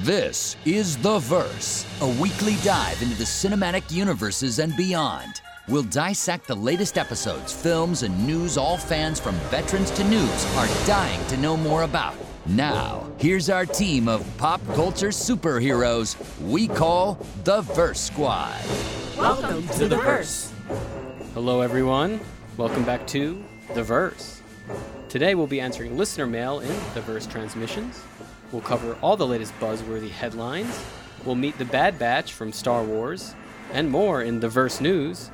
This is The Verse, a weekly dive into the cinematic universes and beyond. We'll dissect the latest episodes, films, and news all fans from veterans to news are dying to know more about. Now, here's our team of pop culture superheroes we call the Verse Squad. Welcome to The Verse. Hello, everyone. Welcome back to The Verse. Today, we'll be answering listener mail in The Verse transmissions. We'll cover all the latest buzzworthy headlines. We'll meet the Bad Batch from Star Wars and more in The Verse News.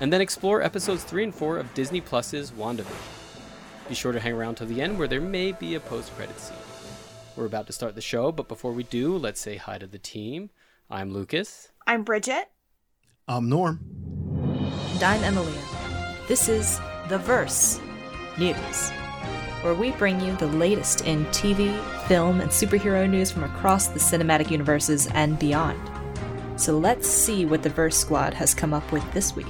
And then explore episodes 3 and 4 of Disney Plus's WandaVision. Be sure to hang around till the end where there may be a post credit scene. We're about to start the show, but before we do, let's say hi to the team. I'm Lucas. I'm Bridget. I'm Norm. And I'm Emilia. This is The Verse News, where we bring you the latest in TV, film, and superhero news from across the cinematic universes and beyond. So let's see what the Verse Squad has come up with this week.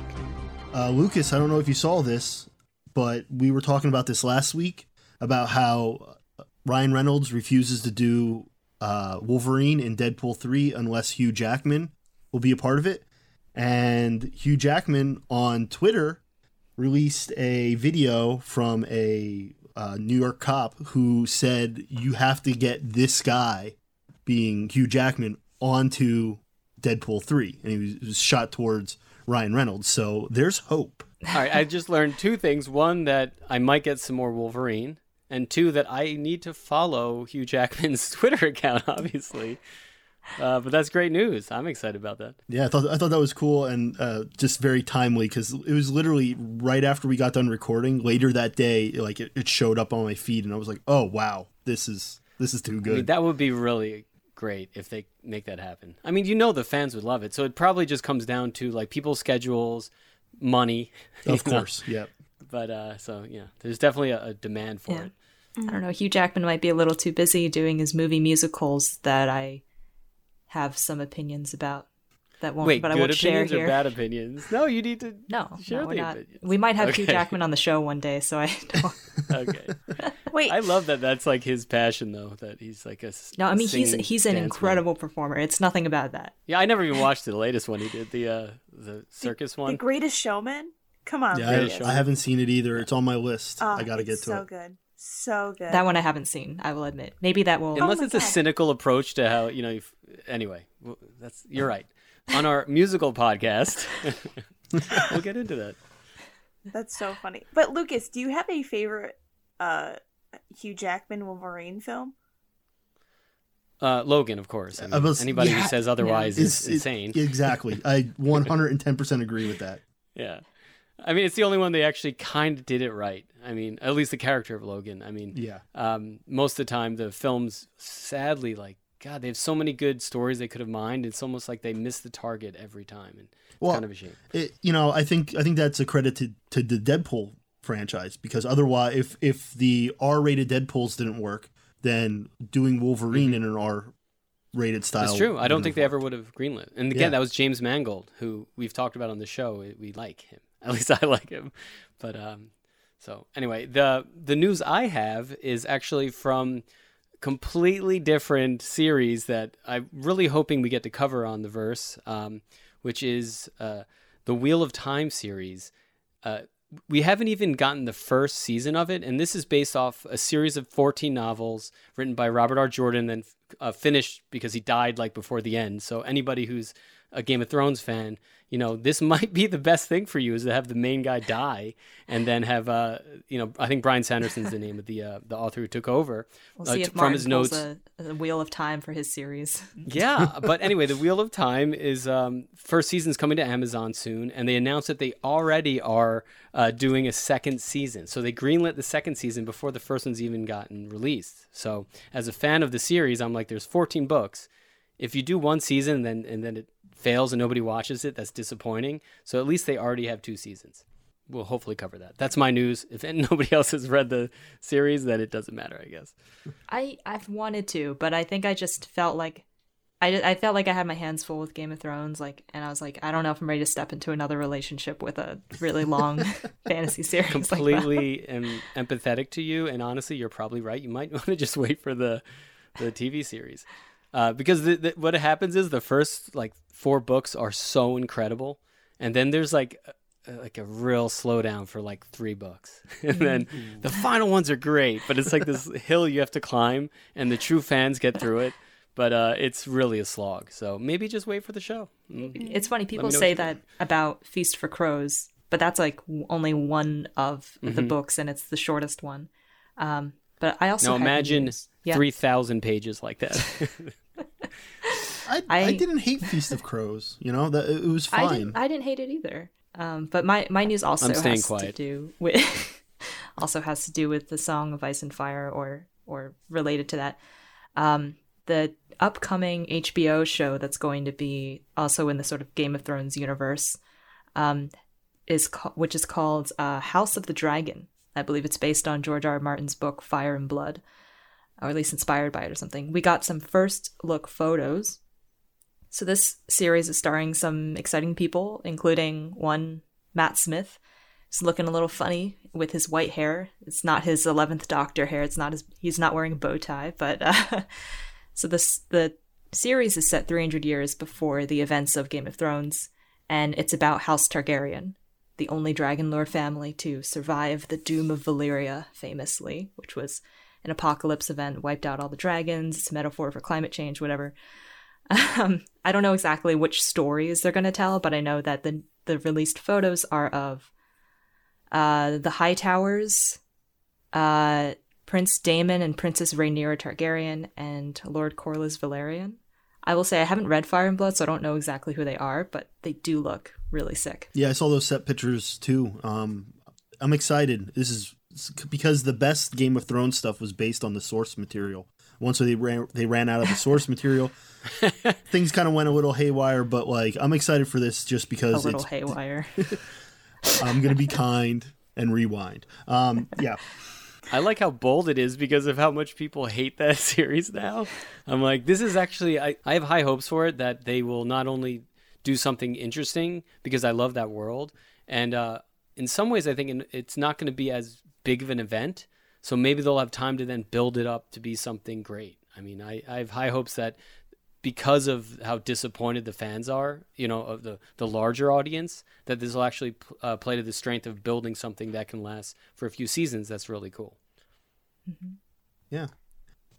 Uh, Lucas, I don't know if you saw this, but we were talking about this last week about how Ryan Reynolds refuses to do uh, Wolverine in Deadpool 3 unless Hugh Jackman will be a part of it. And Hugh Jackman on Twitter released a video from a uh, New York cop who said, You have to get this guy, being Hugh Jackman, onto Deadpool 3. And he was, was shot towards Ryan Reynolds. So there's hope. All right, I just learned two things. One, that I might get some more Wolverine, and two, that I need to follow Hugh Jackman's Twitter account, obviously. Uh, but that's great news. I'm excited about that. Yeah, I thought I thought that was cool and uh, just very timely because it was literally right after we got done recording. Later that day, like it, it, showed up on my feed, and I was like, "Oh wow, this is this is too good." I mean, that would be really great if they make that happen. I mean, you know, the fans would love it. So it probably just comes down to like people's schedules, money. Of course, yeah. But uh, so yeah, there's definitely a, a demand for Yeah. it. I don't know. Hugh Jackman might be a little too busy doing his movie musicals that I have some opinions about. That won't, Wait, but I good won't share opinions or here. bad opinions? No, you need to No, share no, the not. opinions. We might have Hugh Jackman on the show one day, so I don't. okay. Wait, I love that. That's like his passion, though. That he's like a No, I mean he's singing he's an dance man. incredible performer. It's nothing about that. Yeah, I never even watched the latest one he did. The uh, the circus The one. The Greatest Showman? Come on, Yeah, I, I haven't seen it either. It's on my list. Oh, I got to get it's to so it. good. So good. That one I haven't seen. I will admit. Maybe that will. Unless my it's a cynical approach to how you know. You've, anyway, that's you're right. On our musical podcast, we'll get into that. That's so funny. But Lucas, do you have a favorite uh Hugh Jackman Wolverine film? Uh, Logan, of course. I mean, I was- anybody yeah, who says otherwise It's- is it- insane. exactly. I 110% agree with that. Yeah. I mean, it's the only one they actually kind of did it right. I mean, at least the character of Logan. I mean, Yeah. um, most of the time, the films, sadly, like, God, they have so many good stories they could have mined. It's almost like they miss the target every time. And it's Well, kind of a shame. It, you know, I think I think that's a credit to, to the Deadpool franchise because otherwise, if if the R-rated Deadpool's didn't work, then doing Wolverine in an R-rated style. It's true. I don't think they ever would have greenlit. And again, Yeah. that was James Mangold, who we've talked about on the show. We like him. At least I like him. But um, so anyway, the the news I have is actually from completely different series that I'm really hoping we get to cover on the verse, um, which is uh, the Wheel of Time series. Uh, we haven't even gotten the first season of it, and this is based off a series of 14 novels written by Robert R. Jordan, then uh, finished because he died like before the end. So anybody who's a Game of Thrones fan, you know, this might be the best thing for you is to have the main guy die and then have, uh, you know, I think Brian Sanderson's the name of the uh, the author who took over We'll uh, see t- if from his notes. a, a wheel of time for his series. yeah, but anyway, the Wheel of Time is um, first season's coming to Amazon soon, and they announced that they already are uh, doing a second season. So they greenlit the second season before the first one's even gotten released. So as a fan of the series, I'm like, there's 14 books. If you do one season and then and then it fails and nobody watches it, that's disappointing. So at least they already have two seasons. We'll hopefully cover that. That's my news. If nobody else has read the series, then it doesn't matter, I guess. I I've wanted to, but I think I just felt like I, I felt like I had my hands full with Game of Thrones, like, and I was like, I don't know if I'm ready to step into another relationship with a really long fantasy series. like completely am empathetic to you and honestly you're probably right you might want to just wait for the the tv series uh, because the, the, what happens is the first like four books are so incredible, and then there's like a, like a real slowdown for like three books, and then the final ones are great, but it's like this hill you have to climb, and the true fans get through it. But uh, it's really a slog. So maybe just wait for the show. Mm. It's funny people say what you that about Feast for Crows, but that's like only one of the Mhm. books, and it's the shortest one. Um, but I also Now imagine news. Yeah. three thousand pages like that. I, I, I- didn't hate Feast of Crows. You know that it was I fine. didn't. I didn't hate it either. Um, but my my news also I'm staying has to do with also has to do with the Song of Ice and Fire or or related to that. Um, the upcoming HBO show that's going to be also in the sort of Game of Thrones universe, um, is ca- which is called uh, House of the Dragon. I believe it's based on George R. R. Martin's book Fire and Blood, or at least inspired by it or something. We got some first look photos so this series is starring some exciting people, including one Matt Smith. He's looking a little funny with his white hair. It's not his eleventh Doctor hair. It's not his. He's not wearing a bow tie. But uh, so this the series is set 300 years before the events of Game of Thrones, and it's about House Targaryen, the only Dragon Lord family to survive the doom of Valyria, famously, which was an apocalypse event, wiped out all the dragons. It's a metaphor for climate change, whatever. Um, I don't know exactly which stories they're going to tell, but I know that the the released photos are of uh, the High Towers, uh, Prince Daemon and Princess Rhaenyra Targaryen, and Lord Corlys Velaryon. I will say I haven't read Fire and Blood, so I don't know exactly who they are, but they do look really sick. Yeah, I saw those set pictures too. Um, I'm excited. This is because the best Game of Thrones stuff was based on the source material. Once they ran, they ran out of the source material, things kind of went a little haywire. But like, I'm excited for this just because A because little it's, haywire. I'm gonna be kind and rewind. Um, yeah, I like how bold it is because of how much people hate that series now. I'm like, this is actually, I, I have high hopes for it that they will not only do something interesting because I love that world, and uh, in some ways, I think it's not going to be as big of an event. So maybe they'll have time to then build it up to be something great. I mean, I, I have high hopes that because of how disappointed the fans are, you know, of the, the larger audience, that this will actually uh, play to the strength of building something that can last for a few seasons. That's really cool. yeah.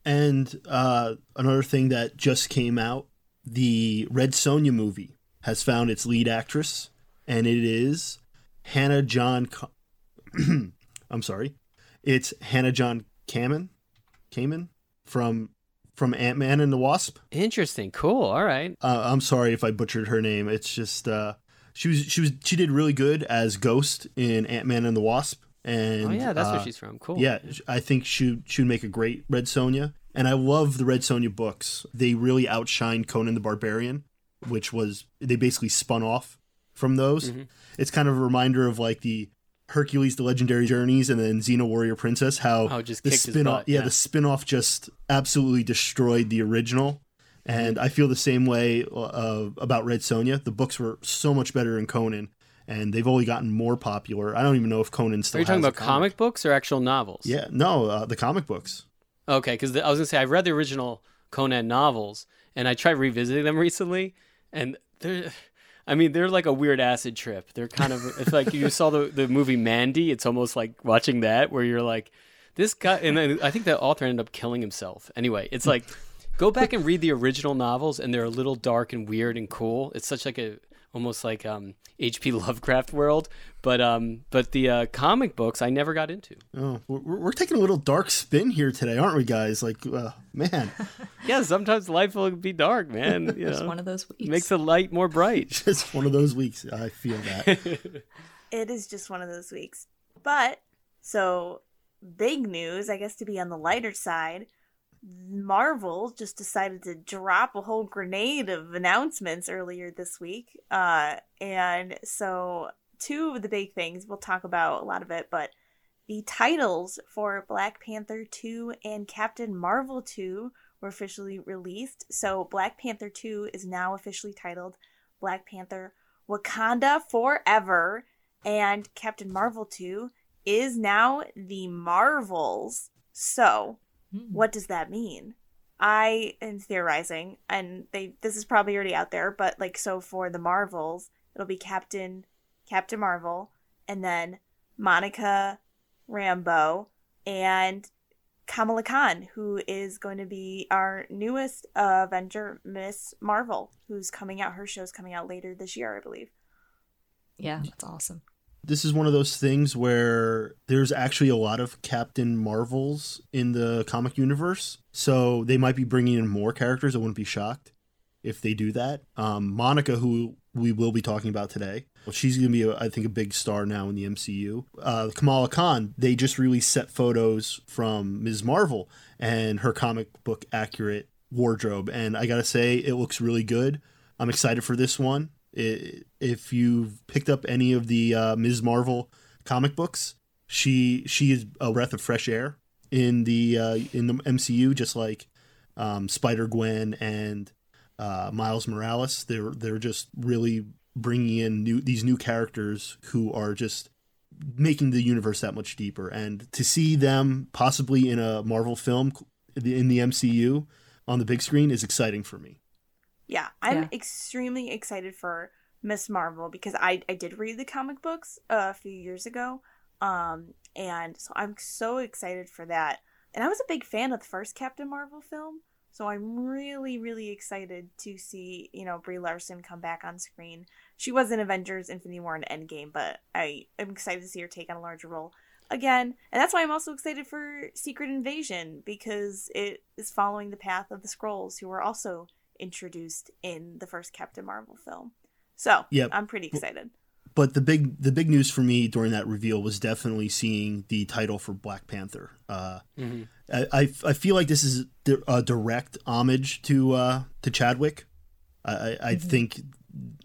And uh, another thing that just came out, the Red Sonja movie has found its lead actress, and it is Hannah John. Ca- I'm sorry, it's Hannah John Kamen, Kamen from from Ant Man and the Wasp. Interesting. Cool. All right. Uh, I'm sorry if I butchered her name. It's just uh, she was she was she did really good as Ghost in Ant Man and the Wasp. And Oh yeah, that's uh, where she's from. Cool. yeah, I think she she would make a great Red Sonja, and I love the Red Sonja books. They really outshine Conan the Barbarian, which was they basically spun off from those. Mm-hmm. It's kind of a reminder of like the Hercules: The Legendary Journeys and then Xena Warrior Princess. How Oh, just the spin-off, yeah, yeah. the spin-off just absolutely destroyed the original. And. I feel the same way uh, about Red Sonja. The books were so much better in Conan, and they've only gotten more popular. I don't even know if Conan still. Are you talking about comic books or actual novels? Yeah, no, uh, the comic books. Okay, because I was gonna say I read the original Conan novels, and I tried revisiting them recently, and they're, I mean, they're like a weird acid trip. They're kind of it's like you saw the the movie Mandy. It's almost like watching that, where you're like, this guy, and I think the author ended up killing himself. Anyway, it's like go back and read the original novels, and they're a little dark and weird and cool. It's such like a almost like um H.P. Lovecraft world, but um but the uh, comic books I never got into. Oh, we're, we're taking a little dark spin here today, aren't we, guys? Like, uh, man, Yeah, sometimes life will be dark, man. You It's know, one of those weeks. makes the light more bright. it's one of those weeks. I feel that. It is just one of those weeks. But so big news, I guess to be on the lighter side, Marvel just decided to drop a whole grenade of announcements earlier this week. Uh and so two of the big things we'll talk about a lot of it, but the titles for Black Panther 2 and Captain Marvel 2 were officially released. So Black Panther 2 is now officially titled Black Panther Wakanda Forever and Captain Marvel 2 is now the Marvels. So, Hmm. what does that mean? I am theorizing, and they this is probably already out there, but like so for the Marvels, it'll be Captain Captain Marvel, and then Monica Rambeau and Kamala Khan, who is going to be our newest uh, Avenger, Miss Marvel, who's coming out. Her show's coming out later this year, I believe. Yeah, that's awesome. This is one of those things where there's actually a lot of Captain Marvels in the comic universe. So they might be bringing in more characters. I wouldn't be shocked if they do that. Um, Monica, who we will be talking about today, well, she's going to be, I think, a big star now in the MCU. Uh, Kamala Khan, they just released set photos from Ms. Marvel and her comic book accurate wardrobe. And I got to say, it looks really good. I'm excited for this one. If you've picked up any of the uh, Ms. Marvel comic books, she she is a breath of fresh air in the uh, in the MCU, just like um, Spider Gwen and uh, Miles Morales. They're they're just really bringing in new these new characters who are just making the universe that much deeper. And to see them possibly in a Marvel film in the MCU on the big screen is exciting for me. Yeah, I'm Yeah. extremely excited for Miss Marvel because I I did read the comic books uh, a few years ago, um, and so I'm so excited for that. And I was a big fan of the first Captain Marvel film, so I'm really really excited to see you know Brie Larson come back on screen. She was in Avengers: Infinity War and Endgame, but I am excited to see her take on a larger role again, and that's why I'm also excited for Secret Invasion because it is following the path of the Skrulls, who are also introduced in the first Captain Marvel film. So Yep. I'm pretty excited. But the big the big news for me during that reveal was definitely seeing the title for Black Panther. Uh, Mhm. I, I I feel like this is a direct homage to uh, to Chadwick. I, I, I think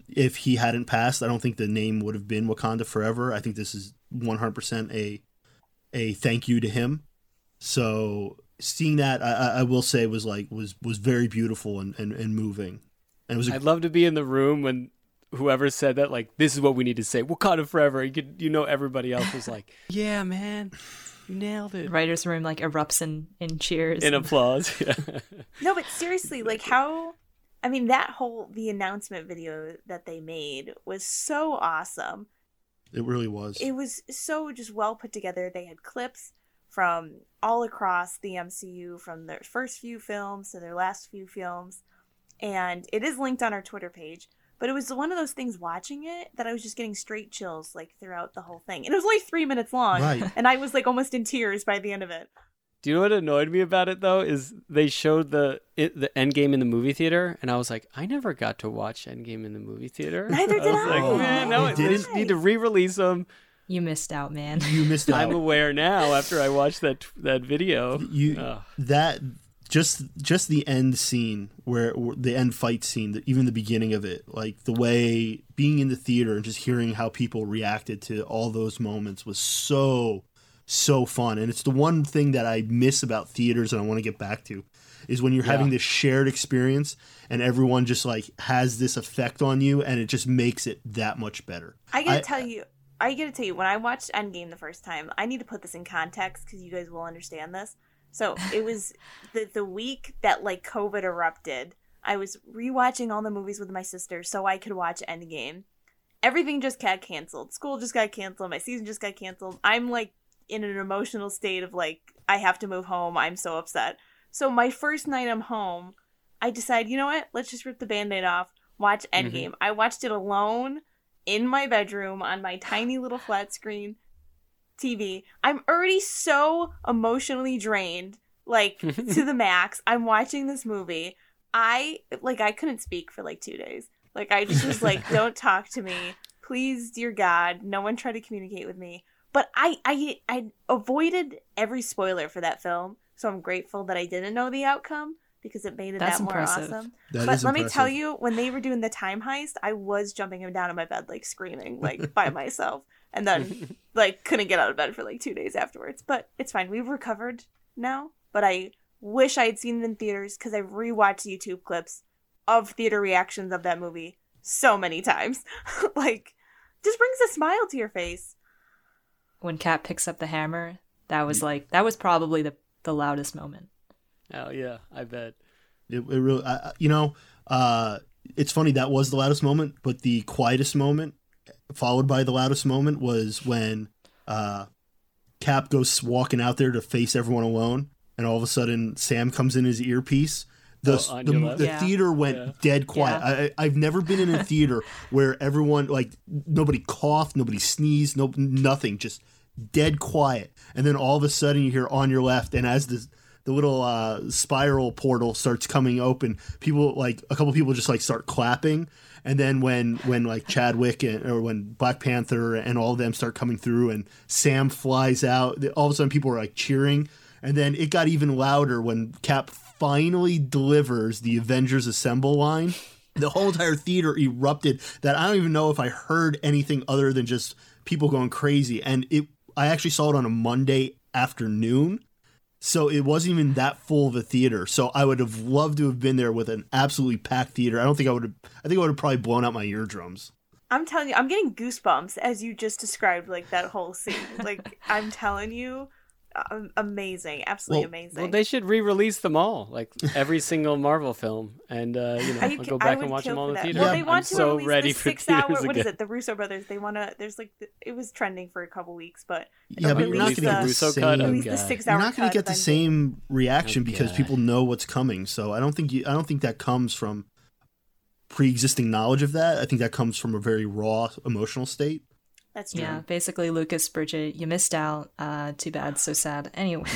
if he hadn't passed, I don't think the name would have been Wakanda Forever. I think this is 100% a a thank you to him. So seeing that, I, I- I will say was like was was very beautiful and, and, and moving. And it was a I'd love to be in the room when whoever said that, like, this is what we need to say. Wakanda forever. You could, you know, everybody else was like, yeah, man, you nailed it. Writers' room like erupts in, in cheers. In applause. Yeah. No, but seriously, like how I mean that whole the announcement video that they made was so awesome. it really was. It was so just well put together. They had clips from all across the MCU from their first few films to their last few films. And it is linked on our Twitter page. But it was one of those things watching it that I was just getting straight chills like throughout the whole thing. And it was only three minutes long. Right. And I was like almost in tears by the end of it. Do you know what annoyed me about it though? Is they showed the it, the Endgame in the movie theater, and I was like, I never got to watch Endgame in the movie theater. Neither did was like, I. man, no, You they didn't? just need to re-release them. You missed out, man. you missed out. I'm aware now after I watched that that video. you Ugh. that just just the end scene where, where the end fight scene the, even the beginning of it like the way being in the theater and just hearing how people reacted to all those moments was so so fun and it's the one thing that i miss about theaters and i want to get back to is when you're having this shared experience and everyone just like has this effect on you and it just makes it that much better I gotta I- tell you, I gotta tell you, when I watched Endgame the first time, I need to put this in context because you guys will understand this. So it was the the week that like COVID erupted. I was rewatching all the movies with my sister so I could watch Endgame. Everything just got canceled. School just got canceled. My season just got canceled. I'm like in an emotional state of like I have to move home. I'm so upset. So my first night I'm home, I decide, you know what? Let's just rip the band-aid off. Watch mm-hmm. Endgame. I watched it alone in my bedroom on my tiny little flat screen TV. I'm already so emotionally drained, like to the max. I'm watching this movie. I like I couldn't speak for like 2 days. Like I just was like don't talk to me. Please, dear God, no one try to communicate with me. But I I I avoided every spoiler for that film. So I'm grateful that I didn't know the outcome because it made it That's that more impressive. awesome That but is let me tell you, when they were doing the time heist, I was jumping him down in my bed, like screaming, like by myself, and then like couldn't get out of bed for like two days afterwards. But it's fine. We've recovered now. But I wish I had seen it in theaters because I've rewatched YouTube clips of theater reactions of that movie so many times. like, just brings a smile to your face. when Cap picks up the hammer, that was like that was probably the the loudest moment. Oh yeah, I bet. It, it really, I, you know, uh, it's funny that was the loudest moment, but the quietest moment, followed by the loudest moment, was when uh, Cap goes walking out there to face everyone alone, and all of a sudden Sam comes in his earpiece. The, Oh, the, the Yeah. theater went Yeah. dead quiet. Yeah. I, I've never been in a theater where everyone like nobody coughed, nobody sneezed, no nothing, just dead quiet. And then all of a sudden you hear on your left, and as the the little uh, spiral portal starts coming open, people like a couple people just like start clapping. And then when when like Chadwick and, or when Black Panther and all of them start coming through, and Sam flies out, all of a sudden people are like cheering. And then it got even louder when Cap finally delivers the Avengers Assemble line. The whole entire theater erupted. That I don't even know if I heard anything other than just people going crazy. And it, I actually saw it on a Monday afternoon, so it wasn't even that full of a theater. So I would have loved to have been there with an absolutely packed theater. I don't think I would have. I think I would have probably blown out my eardrums. I'm telling you, I'm getting goosebumps as you just described like that whole scene. Like I'm telling you, amazing, absolutely Well- amazing. Well, they should re-release them all, like every single Marvel film, and uh, you know, I, I'll go back and watch them all in the theater. Well, they want I'm to so release ready the for six hour. theaters What is again. it? The Russo brothers. They want to. There's like the, it was trending for a couple weeks, but Yeah, but you're not going to get the- the Russo same. cut? release the six You're not going to get the same reaction because people know what's coming. So I don't think you. I don't think that comes from pre-existing knowledge of that. I think that comes from a very raw emotional state. That's true. Yeah, basically, Lucas, Bridget, you missed out. Uh, too bad. So sad. Anyway.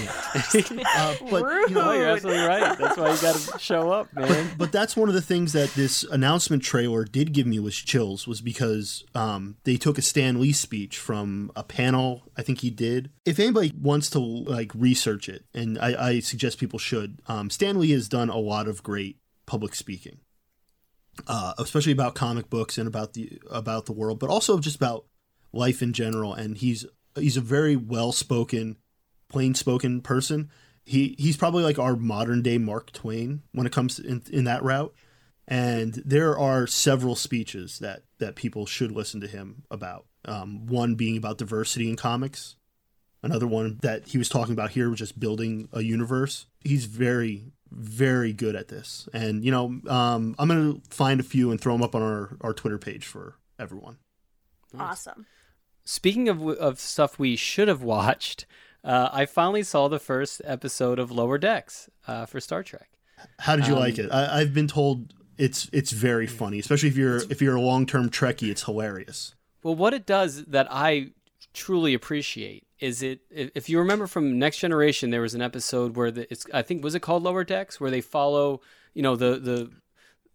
Uh, but you know, you're absolutely right. That's why you got to show up, man. but that's one of the things that this announcement trailer did give me was chills was because um, they took a Stan Lee speech from a panel I think he did. If anybody wants to like research it, and I, I suggest people should, um, Stan Lee has done a lot of great public speaking, uh, especially about comic books and about the about the world, but also just about life in general. And he's he's a very well spoken, plain spoken person. He he's probably like our modern day Mark Twain when it comes to in, in that route. And there are several speeches that that people should listen to him about. Um, one being about diversity in comics. Another one that he was talking about here was just building a universe. He's very, very good at this. And, you know, um, I'm going to find a few and throw them up on our, our Twitter page for everyone. Awesome. Speaking of of stuff we should have watched, uh, I finally saw the first episode of Lower Decks uh, for Star Trek. How did you Um, like it? I, I've been told it's it's very funny, especially if you're if you're a long term Trekkie. It's hilarious. Well, what it does that I truly appreciate is it. If if you remember from Next Generation, there was an episode where the, it's I think was it called Lower Decks, where they follow you know the the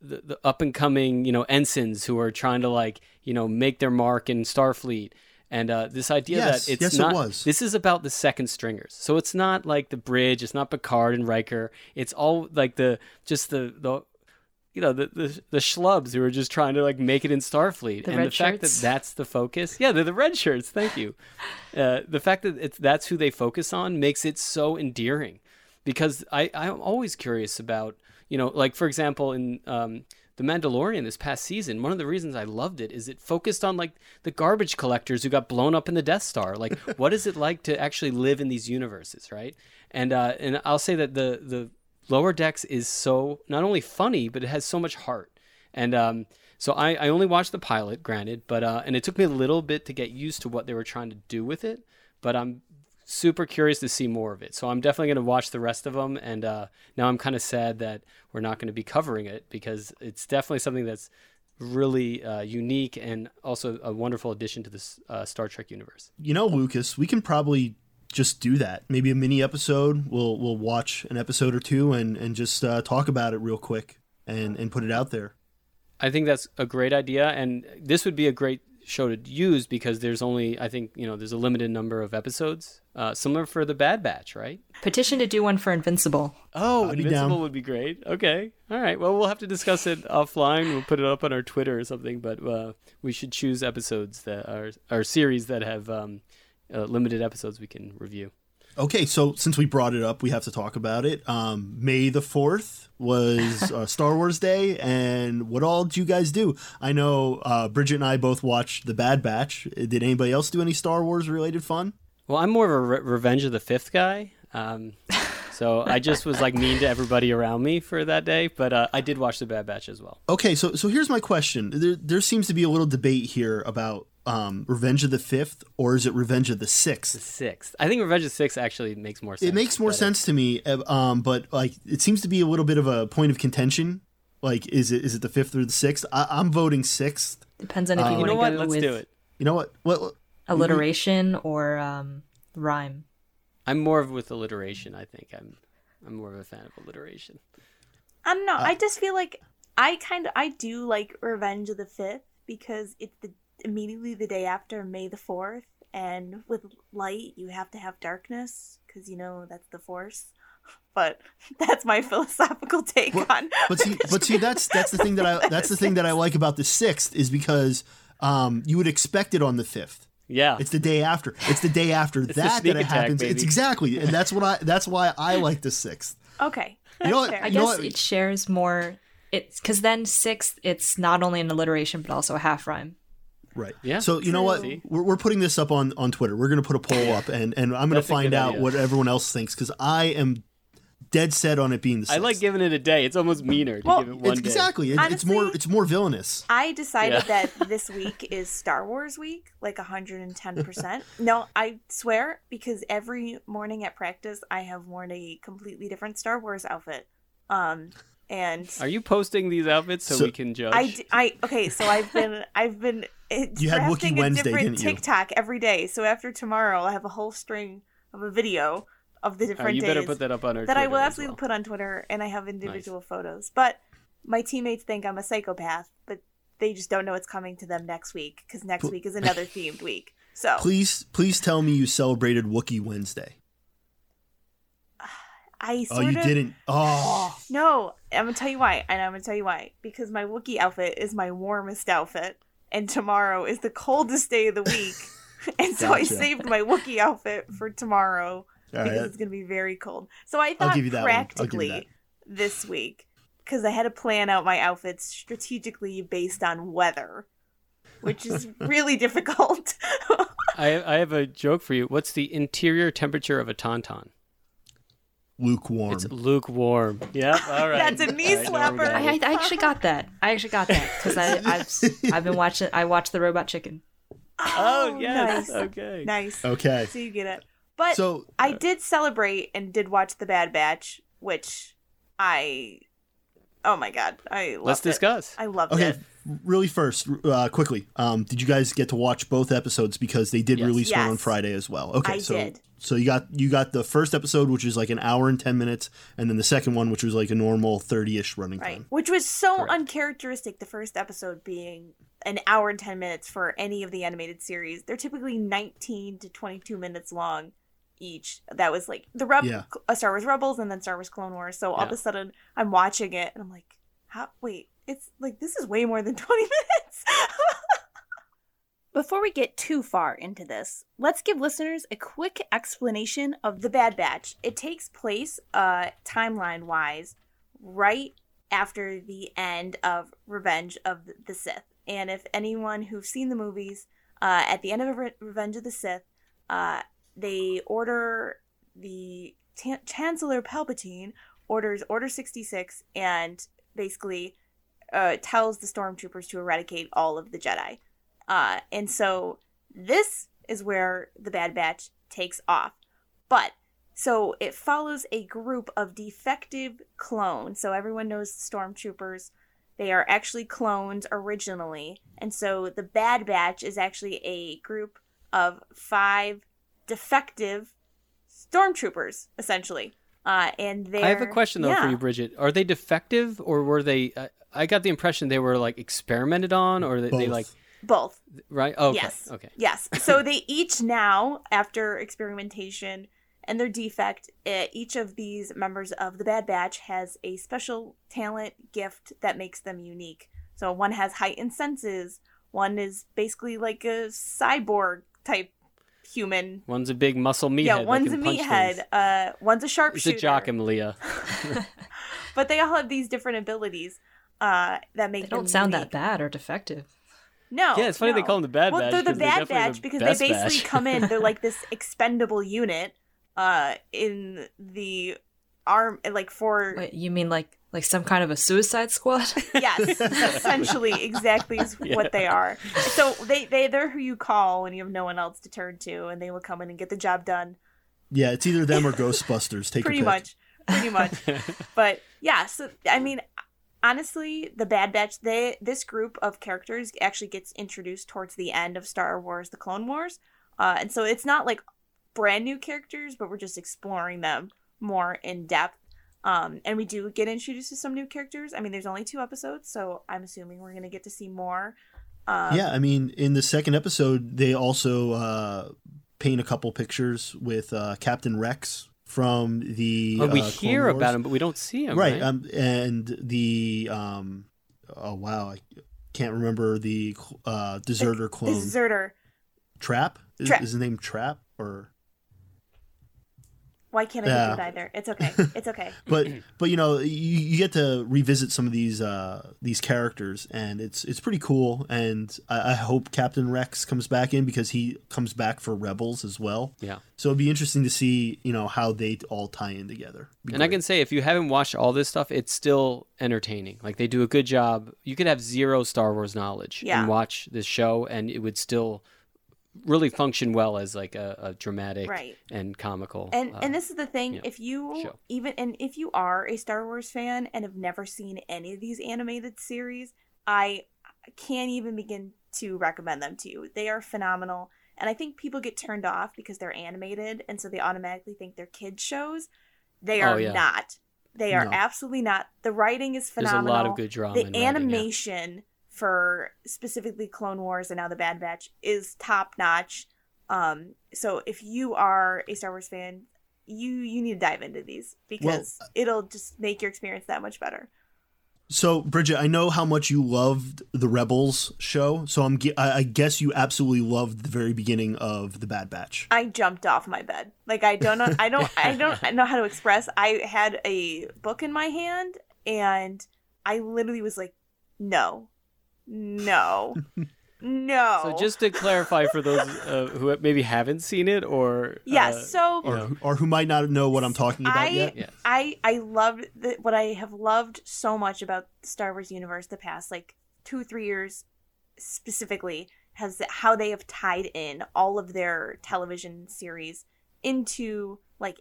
the, the up and coming you know ensigns who are trying to like you know make their mark in Starfleet. And uh, this idea Yes, that it's yes, it not was. this is about the second stringers. So it's not like the bridge, it's not Picard and Riker. It's all like the just the the you know the the, the schlubs who are just trying to like make it in Starfleet. The and red the fact that that's the focus. Yeah, they're the red shirts. Thank you. Uh, the fact that it's that's who they focus on makes it so endearing because I I'm always curious about you know like for example in um, the Mandalorian this past season one of the reasons I loved it is it focused on like the garbage collectors who got blown up in the Death Star. Like what is it like to actually live in these universes right? And uh, and I'll say that the the Lower Decks is so not only funny but it has so much heart. And um, so I, I only watched the pilot, granted, but uh, and it took me a little bit to get used to what they were trying to do with it. But I'm super curious to see more of it. So I'm definitely going to watch the rest of them. And uh, now I'm kind of sad that we're not going to be covering it because it's definitely something that's really uh, unique and also a wonderful addition to this uh, Star Trek universe. You know, Lucas, we can probably just do that. Maybe a mini episode. We'll we'll watch an episode or two and and just uh, talk about it real quick and and put it out there. I think that's a great idea, and this would be a great show to use because there's only I think you know there's a limited number of episodes, uh, similar for the Bad Batch, right? Petition to do one for Invincible. Oh, Invincible would be great. Okay, all right. Well, we'll have to discuss it offline. We'll put it up on our Twitter or something. But uh, we should choose episodes that are are series that have um, uh, limited episodes we can review. Okay, so since we brought it up, we have to talk about it. Um, May the fourth was uh, Star Wars Day, and what all did you guys do? I know uh, Bridget and I both watched The Bad Batch. Did anybody else do any Star Wars related fun? Well, I'm more of a Re- Revenge of the Fifth guy. Um, So I just was like mean to everybody around me for that day, but uh, I did watch The Bad Batch as well. Okay, so so here's my question. There there seems to be a little debate here about um, Revenge of the Fifth or is it Revenge of the Sixth? Sixth. I think Revenge of the Sixth actually makes more sense. It makes more better. sense to me, uh, um, but like it seems to be a little bit of a point of contention. Like, is it is it the fifth or the sixth? I, I'm voting sixth. Depends on if you You want know to what? go Let's with do it. You know what? What? what- alliteration or um, rhyme. I'm more of with alliteration. I think I'm. I'm more of a fan of alliteration. I don't know. I just feel like I kind of I do like Revenge of the Fifth because it's the immediately the day after May the Fourth, and with light you have to have darkness because you know that's the Force. But that's my philosophical take But- on. But see, but see, that's that's the thing that I that's the thing that I like about the sixth is because um, you would expect it on the fifth. Yeah. It's the day after. It's the day after the that that it attack, happens. It's exactly, and that's what I. That's why I like the sixth. okay, You know what? I You know guess what? it shares more. It's because then sixth, it's not only an alliteration but also a half rhyme. Right. Yeah, So you know what? We're, we're putting this up on on Twitter. We're going to put a poll up, and and I'm going to find out idea. what everyone else thinks because I am dead set on it being the I like giving it a day. It's almost meaner to Well, give it one It's day. exactly. It, it's more. It's more villainous. I decided Yeah. that this week is Star Wars week, like 110%. no, I swear, because every morning at practice, I have worn a completely different Star Wars outfit. Um, and Are you posting these outfits so, So- we can judge? I, d- I okay, so I've been I've been eh, You had Wookiee drafting Wednesday, a different didn't you? TikTok every day. So after tomorrow, I have a whole string of a video of the Oh, different you days better put that up on our that I will as absolutely well. put on Twitter, and I have individual photos. But my teammates think I'm a psychopath, but they just don't know it's coming to them next week because next week is another themed week. So Please, please tell me you celebrated Wookie Wednesday. I Oh, you of didn't. Oh, no. I'm gonna tell you why, and I'm gonna tell you why because my Wookie outfit is my warmest outfit, and tomorrow is the coldest day of the week, and so I saved my Wookiee outfit for tomorrow All because right. it's gonna be very cold. So I thought give you that one. I'll give you practically that. this week because I had to plan out my outfits strategically based on weather, which is really difficult. I, I have a joke for you. What's the interior temperature of a tauntaun? Lukewarm. It's lukewarm. Yeah. All right. That's a knee All right, slapper. gonna- I, I actually got that. I actually got that because I've I've been watching. I watched the Robot Chicken. Oh, oh yes. nice, Okay. nice. okay. So you get it. But So I did celebrate and did watch The Bad Batch, which I, oh my god, I loved Let's it. discuss. I loved okay, it. Really first, uh, quickly. Um, did you guys get to watch both episodes because they did Yes. release one on Friday as well? Okay, I so did. so you got you got the first episode, which is like an hour and ten minutes, and then the second one, which was like a normal thirty-ish running Right, time. which was so Correct. uncharacteristic. The first episode being an hour and ten minutes for any of the animated series. They're typically nineteen to twenty-two minutes long each. That was like the Reb- Yeah. uh, Star Wars Rebels and then Star Wars Clone Wars. So all of a sudden, I'm watching it and I'm like, how? Wait, it's like this is way more than twenty minutes. Before we get too far into this, let's give listeners a quick explanation of The Bad Batch. It takes place, uh, timeline wise, right after the end of Revenge of the Sith. And if anyone who's seen the movies, uh, at the end of Re- Revenge of the Sith, uh, they order the Tan- Chancellor Palpatine orders Order 66 and basically uh, tells the stormtroopers to eradicate all of the Jedi. Uh, and so this is where the Bad Batch takes off. But so it follows a group of defective clones. So everyone knows the stormtroopers. They are actually clones originally. And so the Bad Batch is actually a group of five defective stormtroopers, essentially. Uh, and they I have a question though for you, Bridget. Are they defective or were they? Uh, I got the impression they were like experimented on, or they, they Both. like Both. right? Oh, okay. Yes. Okay. Yes. So they each now, after experimentation and their defect, uh, each of these members of the Bad Batch has a special talent gift that makes them unique. So one has heightened senses. One is basically like a cyborg type human. One's a big muscle meathead. yeah, one's a can punch meathead. Uh, one's a It's sharpshooter. a jock, Emilia. But they all have these different abilities uh, that make They don't sound unique. that bad or defective. No. Yeah, it's funny they call them the Bad well, Batch they're the 'cause they're Bad Batch the because they basically batch. come in. They're like this expendable unit uh, in the arm like for Wait, you mean like like some kind of a suicide squad? yes essentially exactly is what they are. So they, they they're who you call when you have no one else to turn to and they will come in and get the job done. Yeah, it's either them or Ghostbusters. Take pretty much pretty much. But yeah so i mean honestly the bad batch they this group of characters actually gets introduced towards the end of star wars the clone wars. Uh, and so it's not like brand new characters but we're just exploring them more in depth um, and we do get introduced to some new characters i mean there's only two episodes so i'm assuming we're going to get to see more um, yeah, I mean, in the second episode, they also uh, paint a couple pictures with uh, Captain Rex from the. But we uh, Clone hear Wars. about him, but we don't see him. right, Right. Um, and the um, oh wow, I can't remember the uh, deserter clone deserter Trap. Is, Trap. is his name Trap or? Why can't i Yeah. get it either it's okay it's okay But but you know you, you get to revisit some of these uh, these characters and it's it's pretty cool and I, I hope Captain Rex comes back in because he comes back for Rebels as well. yeah. So it'd be interesting to see, you know, how they all tie in together. Be And I can say, if you haven't watched all this stuff, it's still entertaining. Like they do a good job. You could have zero Star Wars knowledge Yeah. and watch this show, and it would still really function well as like a, a dramatic Right. and comical. and uh, and this is the thing yeah, if you show. even and if you are a star wars fan and have never seen any of these animated series i can't even begin to recommend them to you they are phenomenal and i think people get turned off because they're animated and so they automatically think they're kids shows they Oh, are yeah. not they are No. absolutely not the writing is phenomenal. there's a lot of good drama. the and writing, animation for specifically Clone Wars and now the Bad Batch is top notch. Um, so if you are a Star Wars fan, you you need to dive into these because it'll just make your experience that much better. So Bridget, I know how much you loved the Rebels show, so I'm I I guess you absolutely loved the very beginning of the Bad Batch. I jumped off my bed. Like I don't know I don't I don't know how to express. I had a book in my hand and I literally was like, no. No. no. So just to clarify for those uh, who maybe haven't seen it or Yes, uh, so you Or, know, or who might not know what I'm talking about I yet. Yes. I I loved the, what I have loved so much about Star Wars universe the past like two three years specifically has how they have tied in all of their television series into like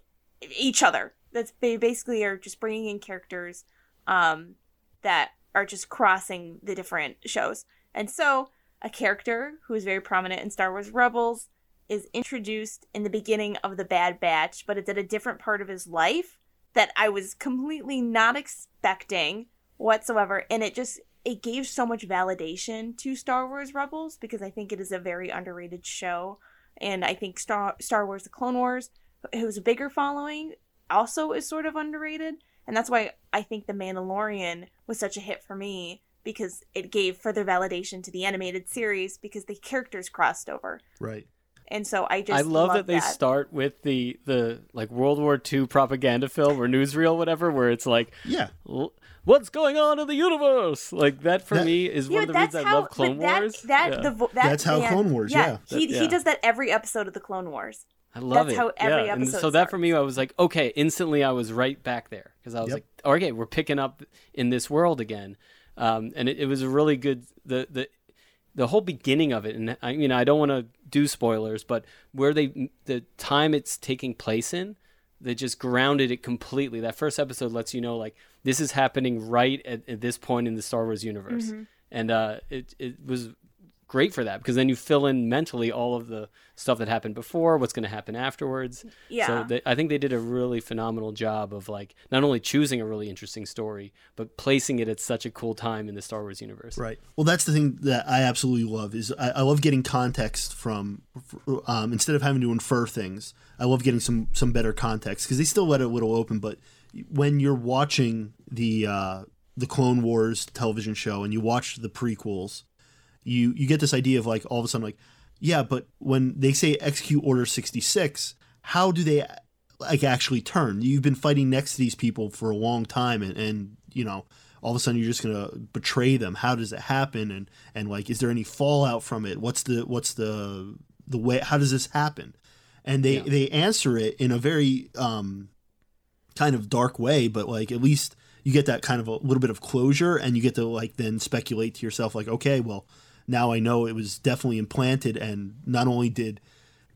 each other. That's they basically are just bringing in characters um that are just crossing the different shows. And so a character who is very prominent in Star Wars Rebels is introduced in the beginning of the Bad Batch, but it's at a different part of his life that I was completely not expecting whatsoever. And it just it gave so much validation to Star Wars Rebels because I think it is a very underrated show. And I think Star Star Wars The Clone Wars, who's a bigger following, also is sort of underrated. And that's why I think The Mandalorian was such a hit for me because it gave further validation to the animated series because the characters crossed over. Right. And so I just I love, love that they start with the the like World War II propaganda film or newsreel, whatever, where it's like, Yeah. "What's going on in the universe?" Like that for That- me is Yeah, one of the reasons that's I love Clone that, Wars. That Yeah. the vo- that That's how man- Clone Wars, yeah. He That- he does that every episode of the Clone Wars. I love that's it. how every yeah. and episode so that for me, I was like, okay, instantly I was right back there because I was Yep. like, okay, we're picking up in this world again, um, and it, it was a really good the the the whole beginning of it. And I mean, I don't want to do spoilers, but where they the time it's taking place in, they just grounded it completely. That first episode lets you know like this is happening right at, at this point in the Star Wars universe, Mm-hmm. and uh, it it was great for that because then you fill in mentally all of the stuff that happened before, what's going to happen afterwards. Yeah. So they, I think they did a really phenomenal job of like not only choosing a really interesting story, but placing it at such a cool time in the Star Wars universe. Right. Well, that's the thing that I absolutely love is I, I love getting context from um, instead of having to infer things. I love getting some some better context because they still let it a little open. But when you're watching the uh, the Clone Wars television show and you watch the prequels, you you get this idea of like all of a sudden like yeah, but when they say execute Order sixty six, how do they like actually turn? You've been fighting next to these people for a long time, and, and you know all of a sudden you're just gonna betray them. How does it happen? And and like, is there any fallout from it? What's the what's the the way? How does this happen? And they Yeah. they answer it in a very um kind of dark way, but like at least you get that kind of a little bit of closure and you get to like then speculate to yourself like okay, well, now I know it was definitely implanted and not only did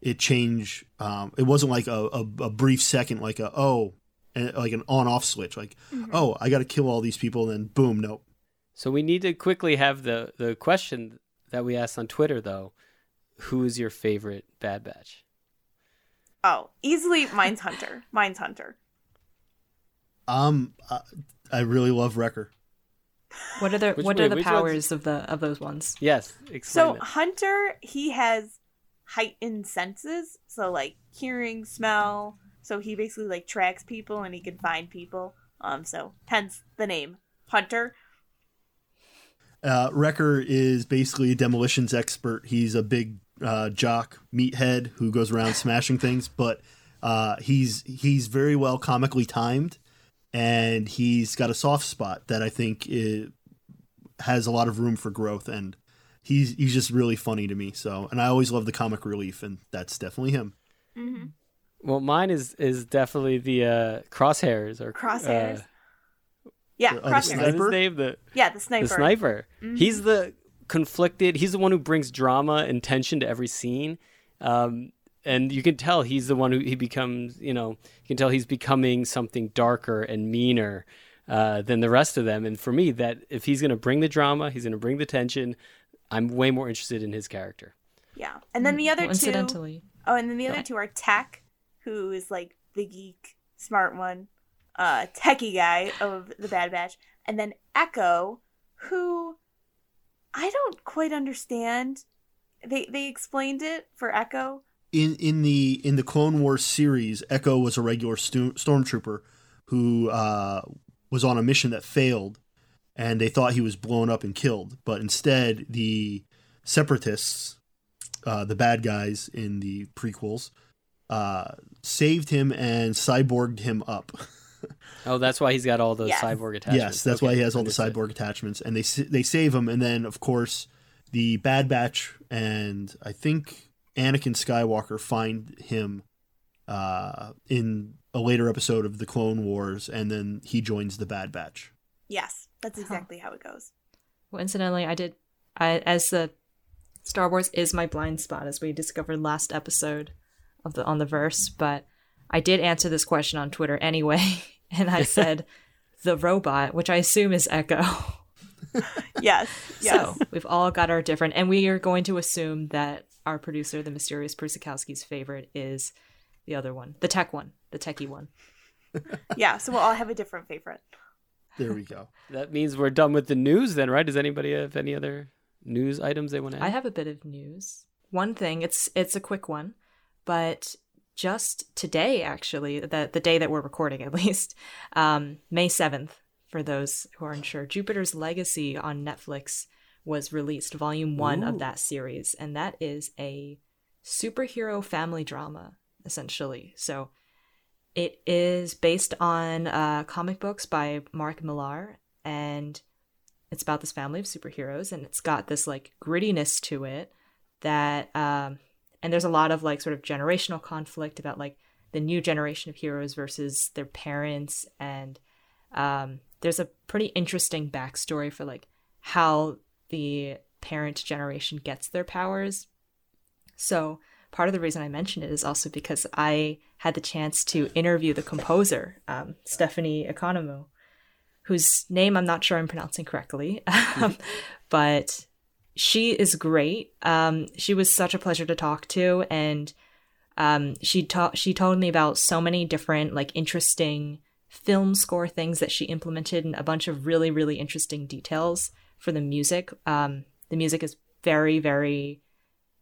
it change um, it wasn't like a, a, a brief second like a oh and like an on off switch like oh I got to kill all these people and then boom nope So we need to quickly have the the question that we asked on Twitter though. Who is your favorite Bad Batch? Oh, easily mine's Hunter. Mine's Hunter. um I, I really love Wrecker What are the Which- what wait, are the which ones- powers of the of those ones? Yes, explain So it. Hunter, he has heightened senses, so like hearing, smell. So he basically like tracks people and he can find people. Um, so hence the name Hunter. Uh, Wrecker is basically a demolitions expert. He's a big uh, jock meathead who goes around smashing things, but uh, he's he's very well comically timed, and he's got a soft spot that I think i has a lot of room for growth. And he's he's just really funny to me. So, and I always love the comic relief, and that's definitely him. Mm-hmm. well, mine is is definitely the uh, crosshairs or Crosshairs. Uh, Yeah, The- oh, the crosshairs. is that his Sniper? name? The Yeah, the sniper. the sniper. He's the conflicted. He's the one who brings drama and tension to every scene. Um, and you can tell he's the one who he becomes. You know, you can tell he's becoming something darker and meaner uh, than the rest of them. And for me, that if he's going to bring the drama, he's going to bring the tension. I'm way more interested in his character. Yeah, and then the other two. Coincidentally, Oh, and then the other two are Tech, who is like the geek, smart one, uh, techie guy of the Bad Batch, and then Echo, who I don't quite understand. They they explained it for Echo. In in the in the Clone Wars series, Echo was a regular stu- stormtrooper who uh, was on a mission that failed, and they thought he was blown up and killed. But instead, the Separatists, uh, the bad guys in the prequels, uh, saved him and cyborged him up. Oh, that's why he's got all those Yes. cyborg attachments. yes, that's Okay, why he has all the cyborg attachments, and they they save him, and then of course the Bad Batch and I think Anakin Skywalker find him uh, in a later episode of the Clone Wars, and then he joins the Bad Batch. Yes, that's exactly how it goes. Well, incidentally, I did. I as the Star Wars is my blind spot, as we discovered last episode of the on the verse. But I did answer this question on Twitter anyway, and I said the robot, which I assume is Echo. Yes, yes. So we've all got our different, and we are going to assume that our producer, the mysterious Prusakowski's favorite, is the other one, the tech one, the techie one. yeah, so we'll all have a different favorite. There we go. That means we're done with the news then, right? Does anybody have any other news items they want to add? I have a bit of news. One thing, it's it's a quick one, but just today, actually, the the day that we're recording, at least, um, May seventh, for those who are unsure, Jupiter's Legacy on Netflix was released, volume one Ooh. of that series, and that is a superhero family drama, essentially. So it is based on uh, comic books by Mark Millar, and it's about this family of superheroes, and it's got this like grittiness to it that, um, and there's a lot of like sort of generational conflict about like the new generation of heroes versus their parents, and um, there's a pretty interesting backstory for like how the parent generation gets their powers. So part of the reason I mention it is also because I had the chance to interview the composer, um, Stephanie Economou, whose name I'm not sure I'm pronouncing correctly, um, but she is great. Um, she was such a pleasure to talk to, and um, she taught she told me about so many different like interesting film score things that she implemented, and a bunch of really really interesting details for the music. Um, the music is very very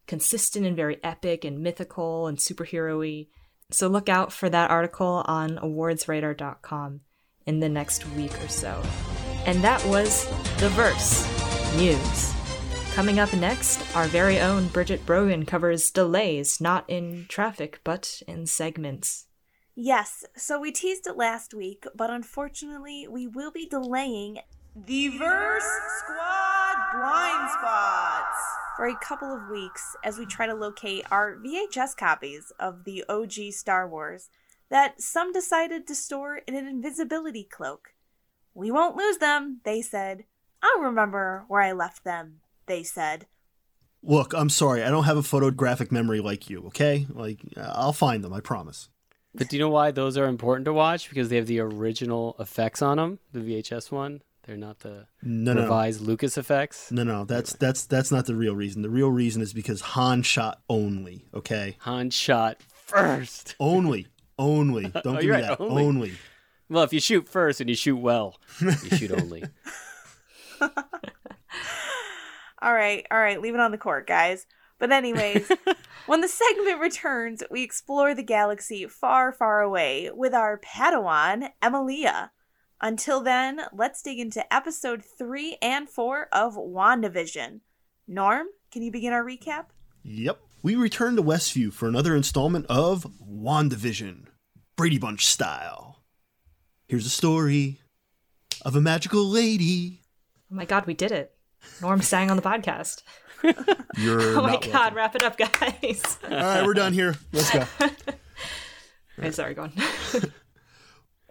consistent and very epic and mythical and superhero-y. So look out for that article on awardsradar.com in the next week or so. And that was The Verse News. Coming up next, our very own Bridget Brogan covers delays, not in traffic, but in segments. Yes, so we teased it last week, but unfortunately, we will be delaying the Verse Squad Blind Spots for a couple of weeks as we try to locate our VHS copies of the OG Star Wars. that some decided to store in an invisibility cloak. We won't lose them, they said. I'll remember where I left them, they said. Look, I'm sorry. I don't have a photographic memory like you, okay? Like, uh, I'll find them, I promise. But do you know why those are important to watch? Because they have the original effects on them, the VHS one. They're not the No, no. revised Lucas effects. No, no, that's that's that's not the real reason. The real reason is because Han shot only, okay? Han shot first. Only. Only. Don't Oh, give me right, that. only. Only. Well, if you shoot first and you shoot well, you shoot only. All right, all right, leave it on the court, guys. But, anyways, when the segment returns, we explore the galaxy far, far away with our Padawan, Emilia. Until then, let's dig into episode 3 and 4 of WandaVision. Norm, can you begin our recap? Yep. We return to Westview for another installment of WandaVision, Brady Bunch style. Here's a story of a magical lady. Oh my god, we did it. Norm sang on the podcast. You're Oh my god, welcome. wrap it up, guys. All right, we're done here. Let's go. okay, sorry, go on.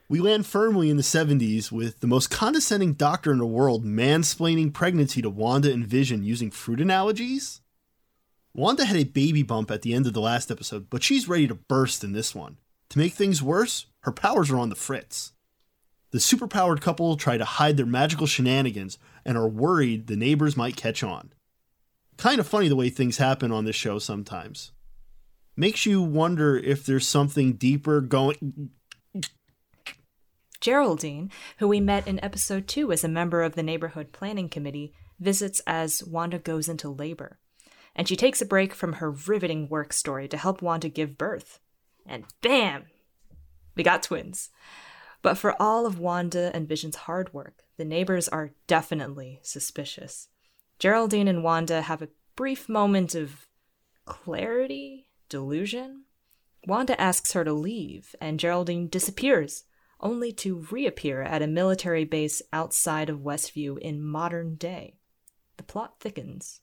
We land firmly in the 70s with the most condescending doctor in the world mansplaining pregnancy to Wanda and Vision using fruit analogies. Wanda had a baby bump at the end of the last episode, but she's ready to burst in this one. To make things worse, her powers are on the fritz. The superpowered couple try to hide their magical shenanigans and are worried the neighbors might catch on. Kind of funny the way things happen on this show sometimes. Makes you wonder if there's something deeper going. Geraldine, who we met in episode 2 as a member of the neighborhood planning committee, visits as Wanda goes into labor. And she takes a break from her riveting work story to help Wanda give birth. And bam! We got twins. But for all of Wanda and Vision's hard work, the neighbors are definitely suspicious. Geraldine and Wanda have a brief moment of clarity, delusion. Wanda asks her to leave, and Geraldine disappears, only to reappear at a military base outside of Westview in modern day. The plot thickens.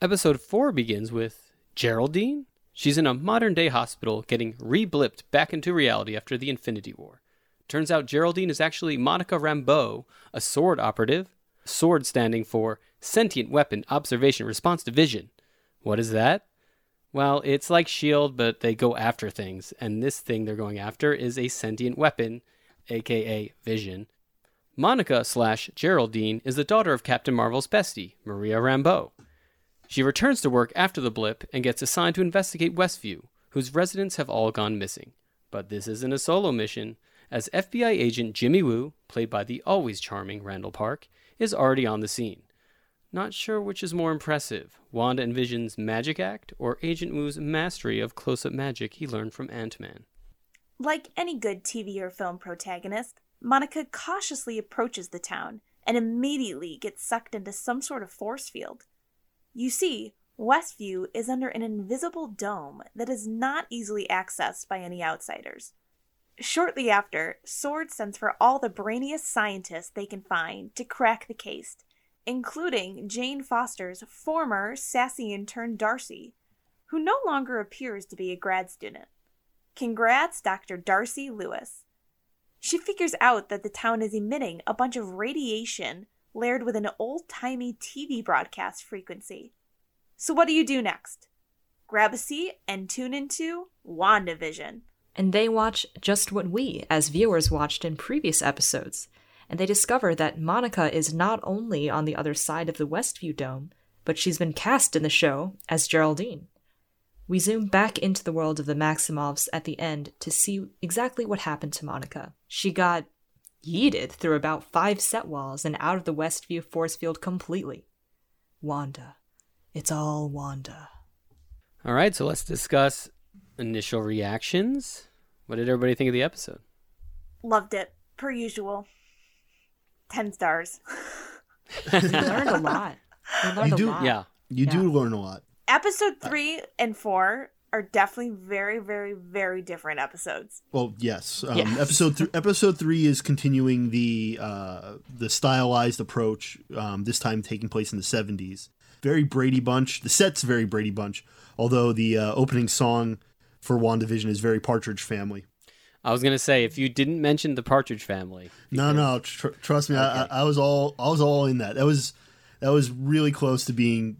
Episode 4 begins with Geraldine. She's in a modern day hospital getting re blipped back into reality after the Infinity War. Turns out Geraldine is actually Monica Rambeau, a sword operative, sword standing for Sentient Weapon Observation Response Division. What is that? Well, it's like S.H.I.E.L.D., but they go after things, and this thing they're going after is a sentient weapon, aka Vision. Monica slash Geraldine is the daughter of Captain Marvel's bestie, Maria Rambeau. She returns to work after the blip and gets assigned to investigate Westview, whose residents have all gone missing. But this isn't a solo mission, as FBI agent Jimmy Woo, played by the always charming Randall Park, is already on the scene. Not sure which is more impressive, Wanda and Vision's magic act or Agent Woo's mastery of close up magic he learned from Ant Man. Like any good TV or film protagonist, Monica cautiously approaches the town and immediately gets sucked into some sort of force field. You see, Westview is under an invisible dome that is not easily accessed by any outsiders. Shortly after, Sword sends for all the brainiest scientists they can find to crack the case, including Jane Foster's former sassy intern Darcy, who no longer appears to be a grad student. Congrats, Dr. Darcy Lewis. She figures out that the town is emitting a bunch of radiation layered with an old timey TV broadcast frequency. So, what do you do next? Grab a seat and tune into WandaVision. And they watch just what we, as viewers, watched in previous episodes. And they discover that Monica is not only on the other side of the Westview Dome, but she's been cast in the show as Geraldine. We zoom back into the world of the Maximoffs at the end to see exactly what happened to Monica. She got yeeted through about five set walls and out of the Westview force field completely. Wanda. It's all Wanda. All right, so let's discuss initial reactions. What did everybody think of the episode? Loved it, per usual. 10 stars. We learned a lot. We learned You a do- lot. Yeah. You do learn a lot. Episode 3 and 4 are definitely very, very, very different episodes. Well, yes. Um, Yes. Episode th- episode three is continuing the uh, the stylized approach. Um, this time taking place in the seventies. Very Brady Bunch. The set's very Brady Bunch. Although the uh, opening song for WandaVision is very Partridge Family. I was gonna say if you didn't mention the Partridge Family. No, no, tr- trust me, I, I was all I was all in that. That was that was really close to being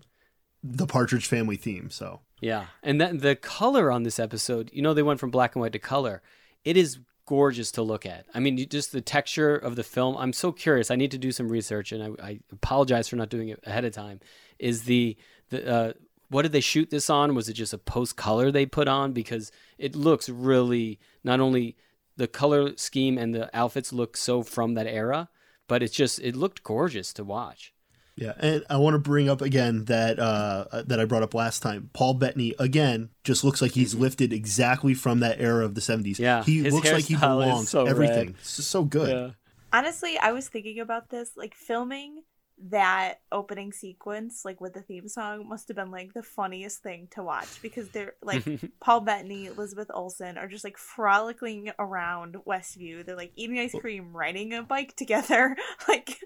the Partridge Family theme. So Yeah, and then the color on this episode, you know, they went from black and white to color. It is gorgeous to look at. I mean, you- just the texture of the film. I'm so curious. I need to do some research, and I, I apologize for not doing it ahead of time. Is the the uh, what did they shoot this on? Was it just a post color they put on? Because it looks really not only the color scheme and the outfits look so from that era, but it's just it looked gorgeous to watch. yeah, and I want to bring up again that uh, that I brought up last time. Paul Bettany again just looks like he's lifted exactly from that era of the '70s. Mm-hmm. Yeah, he his looks like he hairstyle is belongs. so Everything, rad. it's just so good. Honestly, I was thinking about this. Like filming that opening sequence, like with the theme song, must have been like the funniest thing to watch because they're like Paul Bettany, Elizabeth Olsen are just like frolicking around Westview. They're like eating ice cream, riding a bike together. like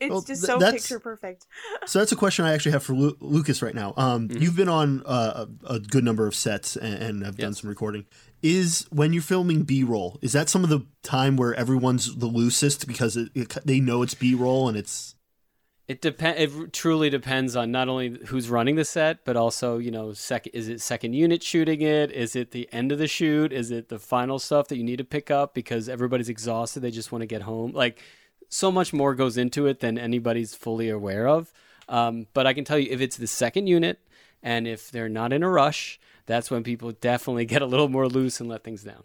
it's Well, just so that's- picture perfect. So that's a question I actually have for Lu- Lucas right now. Um, Mm-hmm. You've been on uh, a, a good number of sets and, and have done some recording. Is when you're filming B-roll, is that some of the time where everyone's the loosest because it, it, they know it's B-roll and it's It depend. It truly depends on not only who's running the set, but also you know, second is it second unit shooting it? Is it the end of the shoot? Is it the final stuff that you need to pick up because everybody's exhausted? They just want to get home. Like so much more goes into it than anybody's fully aware of. Um, but I can tell you, if it's the second unit and if they're not in a rush, that's when people definitely get a little more loose and let things down.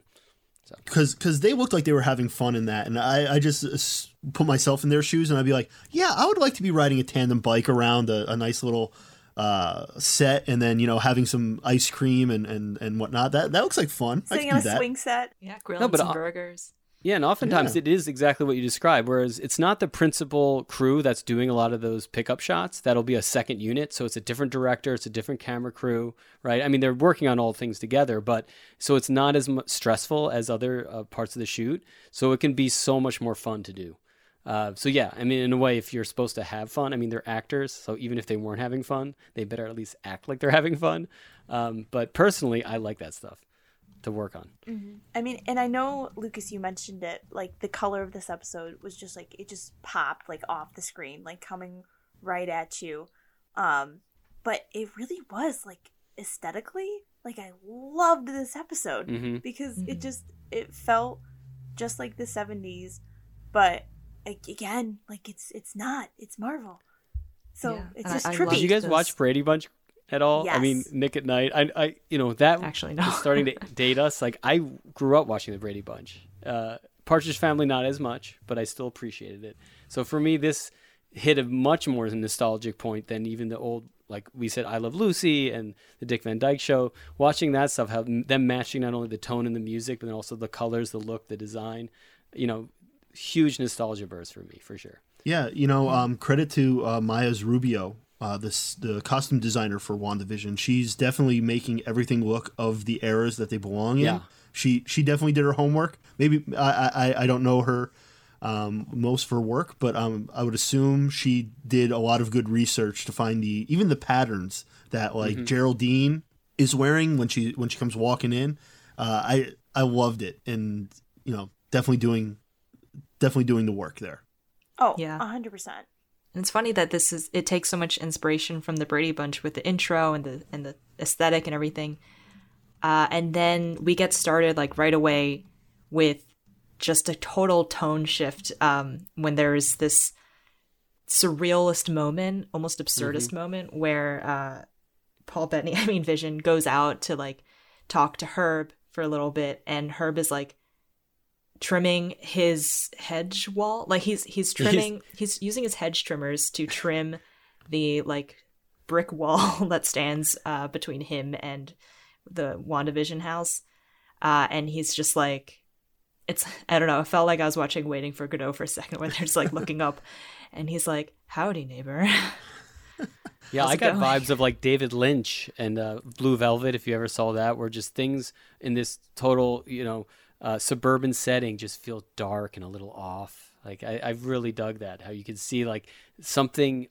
Because because they looked like they were having fun in that, and I I just uh, put myself in their shoes and I'd be like, yeah, I would like to be riding a tandem bike around a, a nice little uh set and then you know having some ice cream and and and whatnot that that looks like fun I Sitting could on a that swing set. Yeah, grilling but some I- burgers. Yeah, and oftentimes Yeah. it is exactly what you describe. Whereas it's not the principal crew that's doing a lot of those pickup shots. That'll be a second unit, so it's a different director, it's a different camera crew, right? I mean, they're working on all things together, but so it's not as stressful as other uh, parts of the shoot. So it can be so much more fun to do. Uh, so yeah, I mean, in a way, if you're supposed to have fun, I mean, they're actors, so even if they weren't having fun, they better at least act like they're having fun. Um, but personally, I like that stuff to work on. I mean, and I know Lucas, you mentioned it. Like the color of this episode was just like it just popped like off the screen, like coming right at you. Um, but it really was like aesthetically, like I loved this episode hmm because it just it felt just like the seventies, but like, again, like it's it's not. It's Marvel, so Yeah, it's I- just I trippy. love Did you guys this. watch Brady Bunch at all? I mean, Nick at Night. I, I, you know, that Actually, no. is starting to date us. Like, I grew up watching the Brady Bunch. Uh, Partridge Family, not as much, but I still appreciated it. So for me, this hit a much more nostalgic point than even the old, like we said, I Love Lucy and the Dick Van Dyke Show. Watching that stuff, how them matching not only the tone and the music, but then also the colors, the look, the design. You know, huge nostalgia burst for me, for sure. Yeah, you know, um, credit to uh, Mayes Rubeo, uh, this the costume designer for WandaVision. She's definitely making everything look of the eras that they belong in. Yeah. She she definitely did her homework. Maybe I I, I don't know her um, most for work, but um, I would assume she did a lot of good research to find the even the patterns that like Geraldine is wearing when she when she comes walking in. Uh, I I loved it, and you know, definitely doing definitely doing the work there. oh, Yeah. a hundred percent. And it's funny that this is it takes so much inspiration from the Brady Bunch with the intro and the and the aesthetic and everything. Uh, and then we get started like right away with just a total tone shift um, when there's this surrealist moment, almost absurdist moment where uh, Paul Bettany, I mean Vision, goes out to like talk to Herb for a little bit, and Herb is like trimming his hedge wall. Like he's he's trimming he's using his hedge trimmers to trim the like brick wall that stands uh, between him and the WandaVision house. Uh, and he's just like it's I don't know, it felt like I was watching Waiting for Godot for a second where they're just like looking up and he's like, Howdy neighbor. Yeah, How's I got going? vibes of like David Lynch and uh, Blue Velvet. If you ever saw that, where just things in this total, you know, uh, suburban setting just feel dark and a little off. Like I, I really dug that. How you can see like something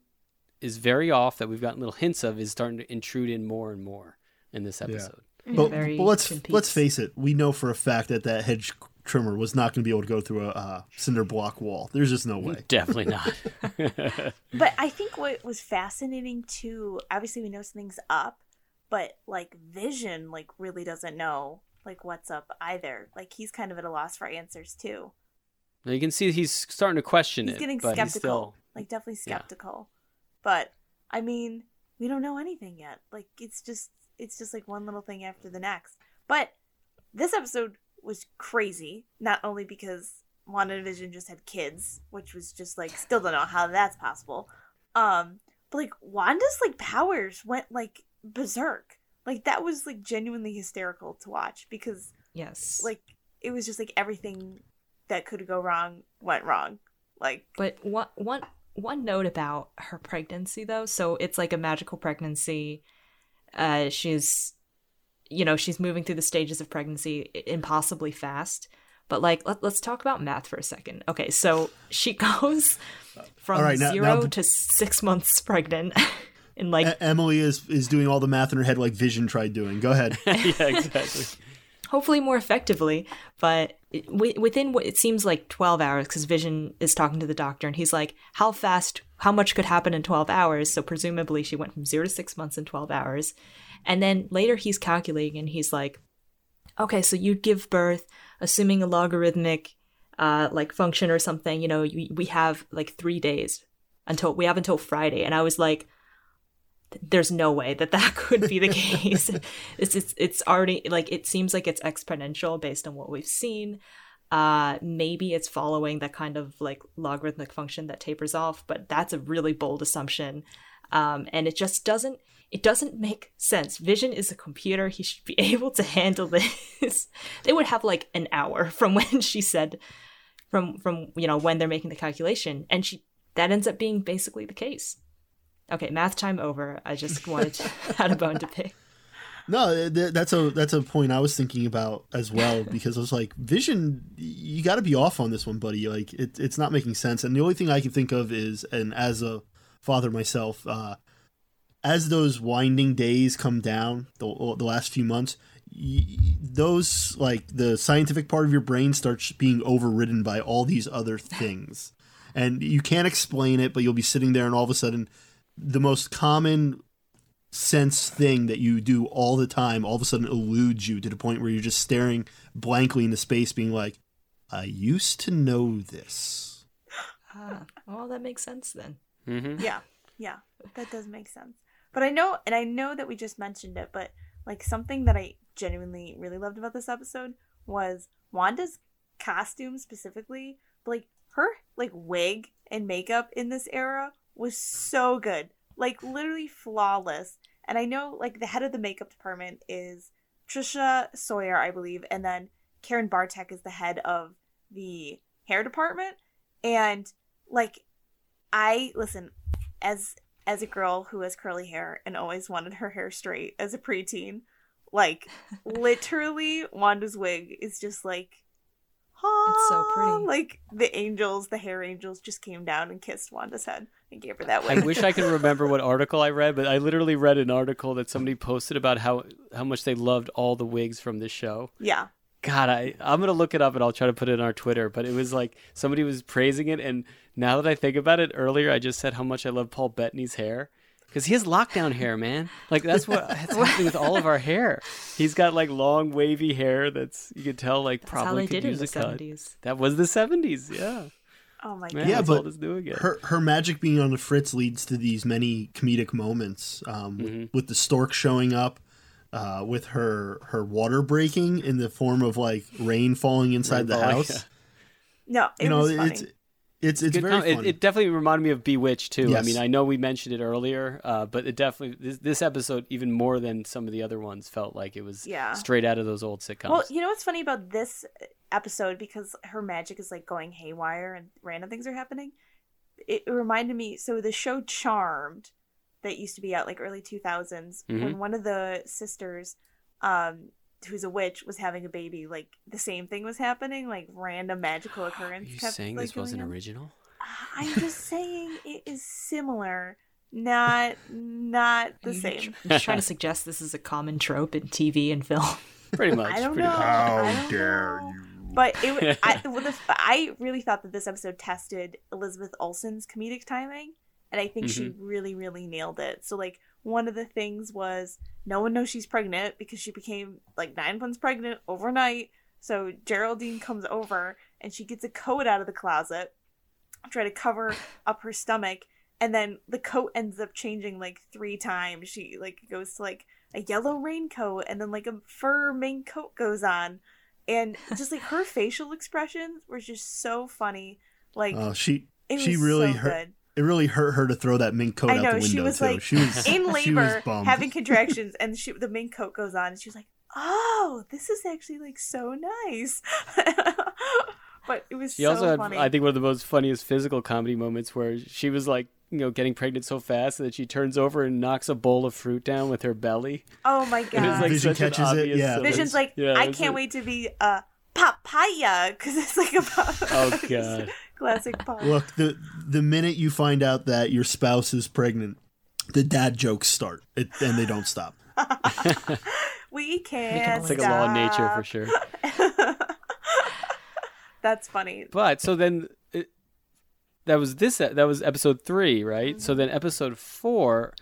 is very off that we've gotten little hints of is starting to intrude in more and more in this episode. But, but let's Twin let's face it. We know for a fact that that hedge trimmer was not going to be able to go through a uh, cinder block wall. There's just no way. Definitely not. But I think what was fascinating too, obviously we know something's up, but like Vision like really doesn't know like what's up either. Like he's kind of at a loss for answers too. now you can see he's starting to question He's it. getting but skeptical. He's still, Like definitely Yeah. skeptical. But I mean, we don't know anything yet. Like it's just it's just like one little thing after the next. But this episode was crazy, not only because WandaVision just had kids, which was just like still don't know how that's possible. Um, but like Wanda's like powers went like berserk. Like that was like genuinely hysterical to watch because Yes. like it was just like everything that could go wrong went wrong. Like But one one one note about her pregnancy though, so it's like a magical pregnancy. Uh she's you know, she's moving through the stages of pregnancy impossibly fast. But like let, let's talk about math for a second. Okay, so she goes from All right, now- 0 now the- to 6 months pregnant in like E- Emily is is doing all the math in her head like Vision tried doing. Go ahead. yeah, exactly. hopefully more effectively but it- within what it seems like 12 hours because vision is talking to the doctor and he's like how fast how much could happen in 12 hours so presumably she went from 0 to 6 months in 12 hours and then later he's calculating and he's like okay so you'd give birth assuming a logarithmic uh like function or something you know we, we have like 3 days until we have until friday and i was like there's no way that that could be the case. it's, it's it's already like it seems like it's exponential based on what we've seen. Uh, maybe it's following that kind of like logarithmic function that tapers off, but that's a really bold assumption, um, and it just doesn't it doesn't make sense. Vision is a computer; he should be able to handle this. they would have like an hour from when she said from from you know when they're making the calculation, and she that ends up being basically the case. Okay, math time over. I just wanted to had a bone to pick. No, that's a that's a point I was thinking about as well because I was like, Vision, you got to be off on this one, buddy. Like, it, it's not making sense. And the only thing I can think of is, and as a father myself, uh, as those winding days come down, the the last few months, y- those like the scientific part of your brain starts being overridden by all these other things, and you can't explain it, but you'll be sitting there, and all of a sudden, the most common sense thing that you do all the time all of a sudden eludes you to the point where you're just staring blankly into space being like i used to know this Ah, well, that makes sense then. mm-hmm. yeah, yeah, that does make sense. But I know, and I know that we just mentioned it, but like something that I genuinely really loved about this episode was Wanda's costume specifically. Like her like wig and makeup in this era was so good, like literally flawless. And I know like the head of the makeup department is Tricia Sawyer, I believe, and then Karen Bartek is the head of the hair department. And like I listen as as a girl who has curly hair and always wanted her hair straight as a preteen, like literally Wanda's wig is just like It's so pretty. "Ah," Like the angels, the hair angels just came down and kissed Wanda's head and gave her that I wish I could remember what article I read, but I literally read an article that somebody posted about how how much they loved all the wigs from this show. yeah. God, I I'm gonna look it up and I'll try to put it on our Twitter. But it was like somebody was praising it, and now that I think about it, earlier I just said how much I love Paul Bettany's hair because he has lockdown hair, man. Like that's what that's happening with all of our hair. He's got like long wavy hair that's you could tell like That's probably could did in use the a cut. seventies. That was the '70s, yeah. Oh my god. Yeah, that's but all that's doing it. her her magic being on the fritz leads to these many comedic moments um, with, Mhm. with the stork showing up uh, with her her water breaking in the form of like rain falling inside the falling, house yeah. No, it you know was funny. It's it's it's very com- it, it definitely reminded me of Bewitched too. I mean, I know we mentioned it earlier, uh, but it definitely this, this episode even more than some of the other ones felt like it was Yeah. straight out of those old sitcoms. Well, you know what's funny about this episode because her magic is like going haywire and random things are happening. It reminded me. So the show Charmed, that used to be out like early two thousands, Mhm. when one of the sisters, um, who's a witch, was having a baby, like the same thing was happening. Like random magical Are occurrence. you kept, saying like, this wasn't on. original? I'm just saying it is similar not not the Are you same. tr- trying to suggest this is a common trope in TV and film. Pretty much. I don't know. much. I don't know. But it, wa- I, well, the, I really thought that this episode tested Elizabeth Olsen's comedic timing, and I think she Mm-hmm. really, really nailed it. So, like, one of the things was no one knows she's pregnant because she became like nine months pregnant overnight. So Geraldine comes over and she gets a coat out of the closet, try to cover up her stomach, and then the coat ends up changing like three times. She like goes to like a yellow raincoat, and then like a fur mink coat goes on and just like her facial expressions were just so funny. Like Oh, she it she really so hurt. Good. It really hurt her to throw that mink coat I out know the window she was too. like she was in she was labor, bummed. having contractions, and she the mink coat goes on, and she was like, "Oh, this is actually like so nice." but it was She so also had, funny. I think, one of the most funniest physical comedy moments where she was like, you know, getting pregnant so fast that she turns over and knocks a bowl of fruit down with her belly. oh my It was god! like Vision such an catches it, yeah. silly- Vision's like, Yeah, I can't like- wait to be a papaya because it's like about Oh god. Classic pop. Look, the the minute you find out that your spouse is pregnant, the dad jokes start, it, and they don't stop. we can't. It's like a law of nature for sure. That's funny. But so then it, that was this that was episode 3, right? So then episode 4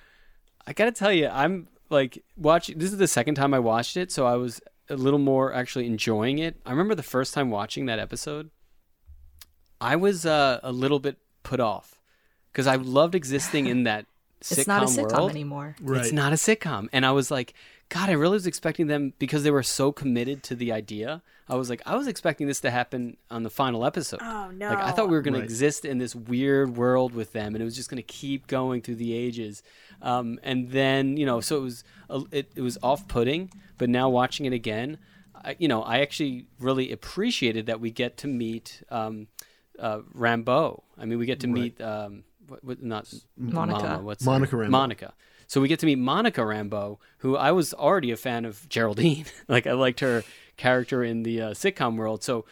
I got to tell you I'm like watching this is the second time I watched it, so I was a little more actually enjoying it. I remember the first time watching that episode I was uh, a little bit put off cuz I loved existing in that sitcom it's not a sitcom world. anymore. Right. It's not a sitcom. And I was like, God, I really was expecting them because they were so committed to the idea. I was like, I was expecting this to happen on the final episode. Oh no! Like I thought we were going Right. to exist in this weird world with them, and it was just going to keep going through the ages. Um, and then you know, so it was a, it, it was off-putting. But now watching it again, I, you know, I actually really appreciated that we get to meet um, uh, Rambeau. I mean, we get to meet um, what, what, not Monica. Mama, what's Monica name? Rambeau. Monica. So we get to meet Monica Rambeau, who I was already a fan of Geraldine. like I liked her character in the uh, sitcom world. So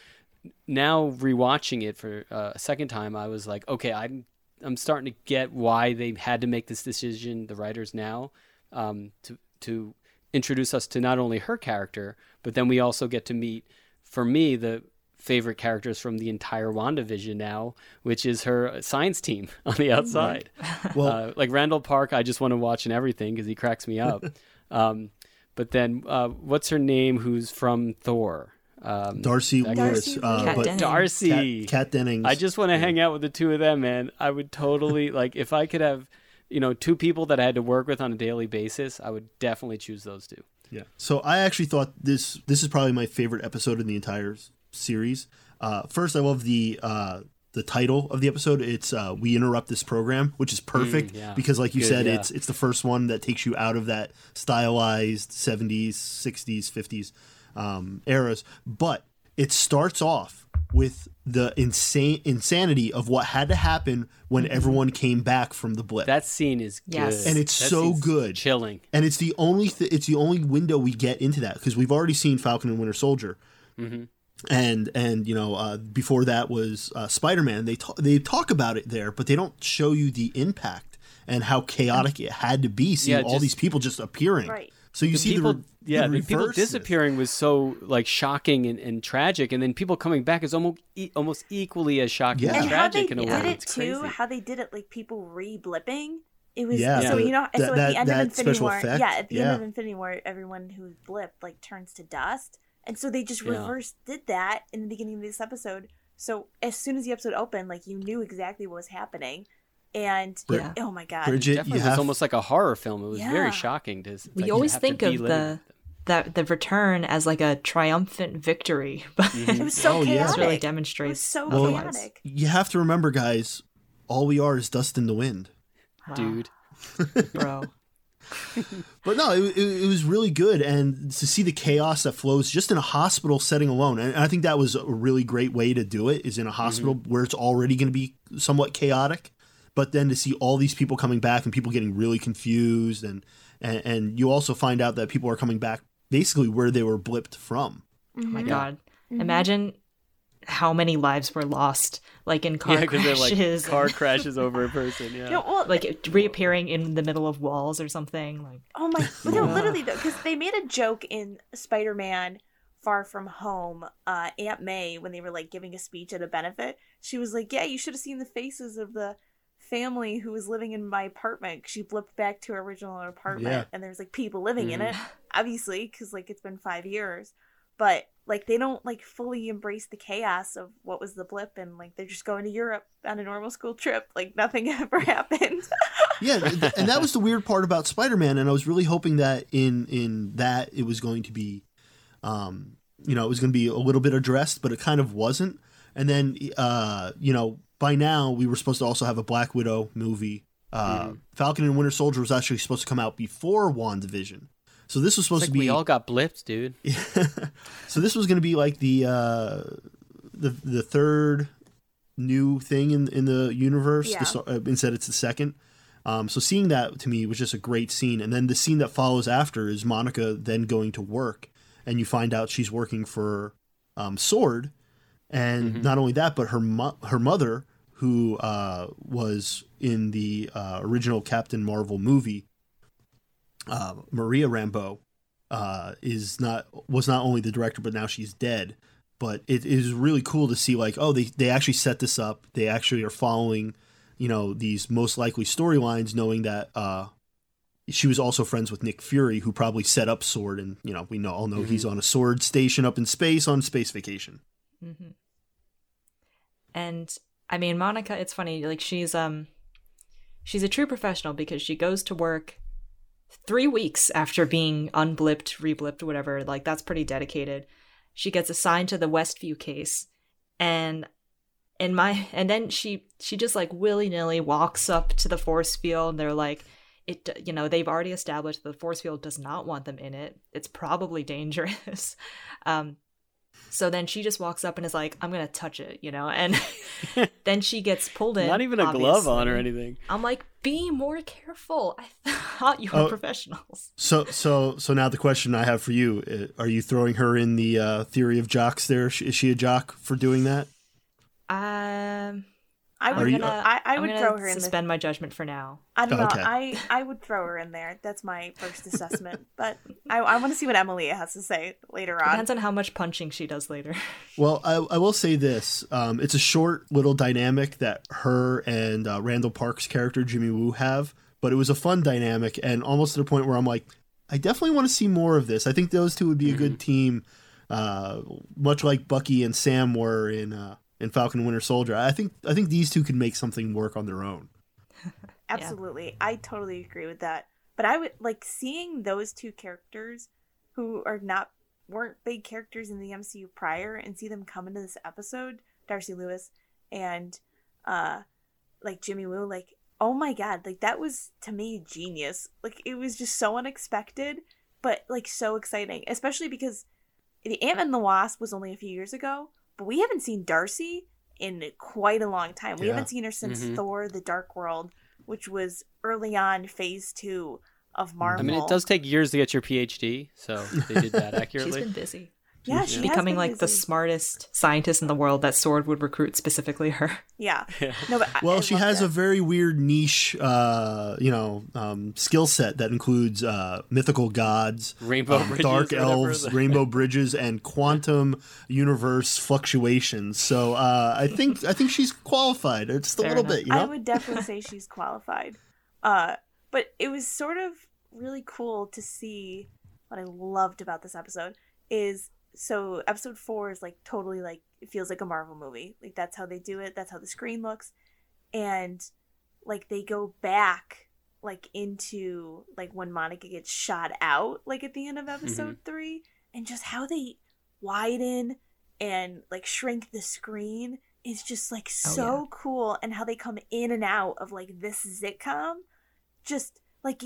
now rewatching it for uh, a second time, I was like, okay, I'm I'm starting to get why they had to make this decision, the writers now, um, to to introduce us to not only her character, but then we also get to meet, for me, the favorite characters from the entire WandaVision now, which is her science team on the outside. Well, uh, like Randall Park, I just want to watch and everything because he cracks me up. um, but then, uh, what's her name? Who's from Thor? Um, Darcy that- Lewis, Darcy uh, Kat but Dennings. Darcy. Kat, Kat Dennings. I just want to hang out with the two of them, man. I would totally like if I could have, you know, two people that I had to work with on a daily basis. I would definitely choose those two. Yeah. So I actually thought this this is probably my favorite episode in the entire s- series. Uh, first, I love the uh, the title of the episode. It's uh, "We Interrupt This Program," which is perfect yeah. because, like you Good, said, yeah. it's it's the first one that takes you out of that stylized '70s, '60s, '50s um, eras. But it starts off with the insane insanity of what had to happen when everyone came back from the blip. That scene is good, And it's That so good. chilling. and it's the only th- it's the only window we get into that because we've already seen Falcon and Winter Soldier, and and you know uh, before that was uh, Spider Man. They ta- they talk about it there, but they don't show you the impact and how chaotic it had to be seeing Yeah, all just- these people just appearing. Right. So you the see people, the re- yeah, the the people reverse of this. disappearing was so like shocking and, and tragic, and then people coming back is almost e- almost equally as shocking Yeah. and and how they tragic in a did way. it It's too, crazy. how they did it, like people re-blipping. It was Yeah, so the- you know that- so at that- the end of that Infinity War, effect, yeah, at the yeah. end of Infinity War, everyone who blipped like turns to dust, and so they just Yeah. reverse did that in the beginning of this episode. So as soon as the episode opened, like you knew exactly what was happening, and Yeah. oh my god, Bridget, Definitely you was almost like a horror film. It was Yeah. very shocking to. We like, always think of the that the return as like a triumphant victory, but mm-hmm. it was so Oh, yeah. chaotic. this really it was demonstrates so Well, chaotic. you have to remember, guys. All we are is dust in the wind. dude. bro. But no, it, it, it was really good, and to see the chaos that flows just in a hospital setting alone, and I think that was a really great way to do it. Is in a hospital where it's already going to be somewhat chaotic, but then to see all these people coming back and people getting really confused, and and, and you also find out that people are coming back basically where they were blipped from. Oh my Mhm. god. Mhm. Imagine how many lives were lost, like in car yeah, crashes, like car crashes over a person. Yeah. You know, well, like reappearing in the middle of walls or something. Like Oh my! No, literally though, because they made a joke in Spider-Man: Far From Home. Uh, Aunt May, when they were like giving a speech at a benefit, she was like, "Yeah, you should have seen the faces of the family who was living in my apartment She flipped back to her original apartment, Yeah. and there's like people living in Mhm. it, obviously, because like it's been five years. But like they don't like fully embrace the chaos of what was the blip, and like they're just going to Europe on a normal school trip, like nothing ever happened. yeah, th- and that was the weird part about Spider-Man, and I was really hoping that in in that it was going to be, um, you know, it was going to be a little bit addressed, but it kind of wasn't. And then, uh, you know, by now we were supposed to also have a Black Widow movie. Uh, Falcon and Winter Soldier was actually supposed to come out before WandaVision. So this was It's supposed like to be we all got blipped, dude. so this was going to be like the uh, the the third new thing in in the universe. Yeah. The so- uh, instead, it's the second. Um, so seeing that to me was just a great scene, and then the scene that follows after is Monica then going to work, and you find out she's working for um, Sword, and not only that, but her mo- her mother, who uh, was in the uh, original Captain Marvel movie, uh, Maria Rambeau, uh, is not was not only the director, but now she's dead. But it is really cool to see like, oh, they they actually set this up. They actually are following, you know, these most likely storylines, knowing that uh, she was also friends with Nick Fury, who probably set up Sword, and you know, we know all know he's on a Sword station up in space on space vacation. Mm-hmm. And I mean, Monica, it's funny. Like she's um, she's a true professional because she goes to work three weeks after being unblipped, reblipped, whatever. Like that's pretty dedicated. She gets assigned to the Westview case, and and my and then she she just like willy nilly walks up to the force field. And they're like. It, you know, they've already established the force field does not want them in it. It's probably dangerous. Um, so then she just walks up and is like, I'm going to touch it, you know? And then she gets pulled in. Not even a glove on or anything. I'm like, be more careful. I thought you were Oh. professionals. So so so now the question I have for you: uh, Are you throwing her in the uh, theory of jocks? There is she a jock for doing that? Um, I would, you- gonna, I, I I'm would throw her in the suspend my judgment for now. I don't know. Okay. I I would throw her in there. That's my first assessment. but I, I want to see what Emily has to say later on. Depends on how much punching she does later. Well, I, I will say this: um, it's a short little dynamic that her and uh, Randall Park's character Jimmy Woo have, but it was a fun dynamic, and almost to the point where I'm like, I definitely want to see more of this. I think those two would be a good team, uh, much like Bucky and Sam were in uh, in Falcon Winter Soldier. I think I think these two could make something work on their own. Absolutely. I totally agree with that. But I would like seeing those two characters who are not weren't big characters in the MCU prior and see them come into this episode, Darcy Lewis and uh like Jimmy Woo, like oh my god, like that was to me genius. Like it was just so unexpected, but like so exciting, especially because the Ant and the Wasp was only a few years ago, but we haven't seen Darcy in quite a long time. We Yeah. haven't seen her since Mhm. Thor: The Dark World, which was early on Phase Two of Marvel. I mean, it does take years to get your PhD, so they did that She's accurately. been busy. Yeah, she Becoming been like the smartest scientist in the world that Sword would recruit specifically her. Yeah. No, but I- Well, I she has that. a very weird niche, uh, you know, um, skill set that includes uh, mythical gods, Rainbow um, bridges dark elves, rainbow bridges, and quantum universe fluctuations. So uh, I think I think she's qualified, just a little enough. bit, you I would definitely say she's qualified. Uh, but it was sort of really cool to see what I loved about this episode is so episode four is like totally like it feels like a Marvel movie. Like that's how they do it, that's how the screen looks. And like they go back like into like when Monica gets shot out, like at the end of episode mm-hmm. three, and just how they widen and like shrink the screen is just like Oh, so yeah. cool and how they come in and out of like this sitcom just like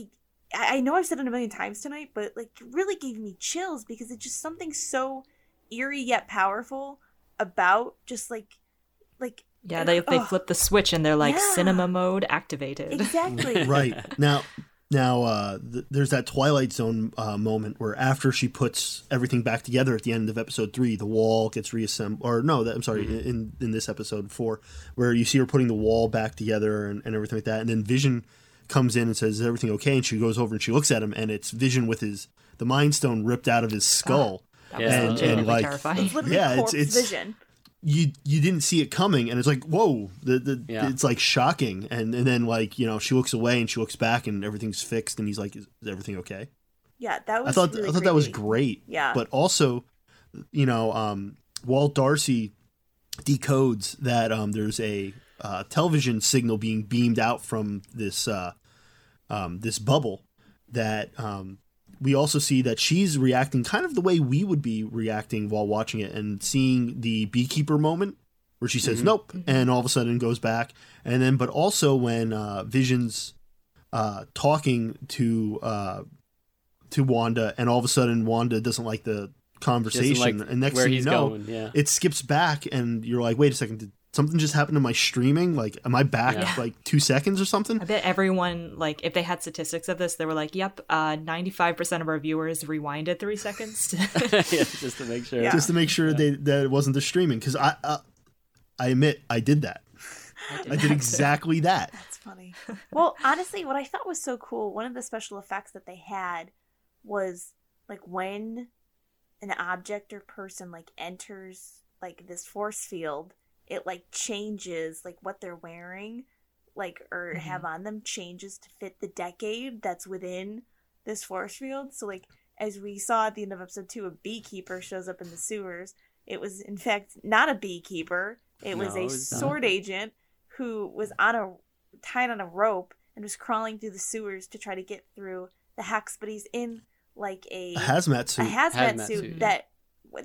I I know I've said it a million times tonight, but like it really gave me chills because it's just something so eerie yet powerful about just like like Yeah, they they Ugh. flip the switch and they're like Yeah. cinema mode activated. exactly right now, Now, uh, th- there's that Twilight Zone uh, moment where after she puts everything back together at the end of episode three, the wall gets reassembled. Or no, that, I'm sorry, in in this episode four, where you see her putting the wall back together and, and everything like that, and then Vision comes in and says, "Is everything okay?" And she goes over and she looks at him, and it's Vision with his the Mind Stone ripped out of his skull. That was Yeah. And- and, like- terrifying. Yeah, it's- it's- vision. you you didn't see it coming and it's like whoa the, the Yeah. it's like shocking and and then like you know she looks away and she looks back and everything's fixed and he's like is, is everything okay Yeah, that was. i thought really i thought that was great Yeah. but also you know um walt darcy decodes that um there's a uh, television signal being beamed out from this uh um this bubble that um we also see that she's reacting kind of the way we would be reacting while watching it and seeing the beekeeper moment where she says nope and all of a sudden goes back and then but also when uh visions uh talking to uh to wanda and all of a sudden wanda doesn't like the conversation like and next thing you know going. Yeah. it skips back and you're like wait a second did something just happened to my streaming like am i back Yeah. like two seconds or something I bet everyone, like, if they had statistics of this, they were like, yep, uh, 95% of our viewers rewinded three seconds. yeah, just to make sure. Yeah. just to make sure they that it wasn't the streaming because I, uh, I admit I did that. I did exactly that. That's funny. well, honestly, what I thought was so cool, one of the special effects that they had was like when an object or person like enters like this force field, it like changes like what they're wearing, like or Mhm. have on them changes to fit the decade that's within this force field. So like as we saw at the end of episode two, a beekeeper shows up in the sewers. It was in fact not a beekeeper. It was No, a it's not. sword agent who was on a tied on a rope and was crawling through the sewers to try to get through the hex, but he's in like a A hazmat a suit. hazmat, Hazmat suit, suit, yeah. that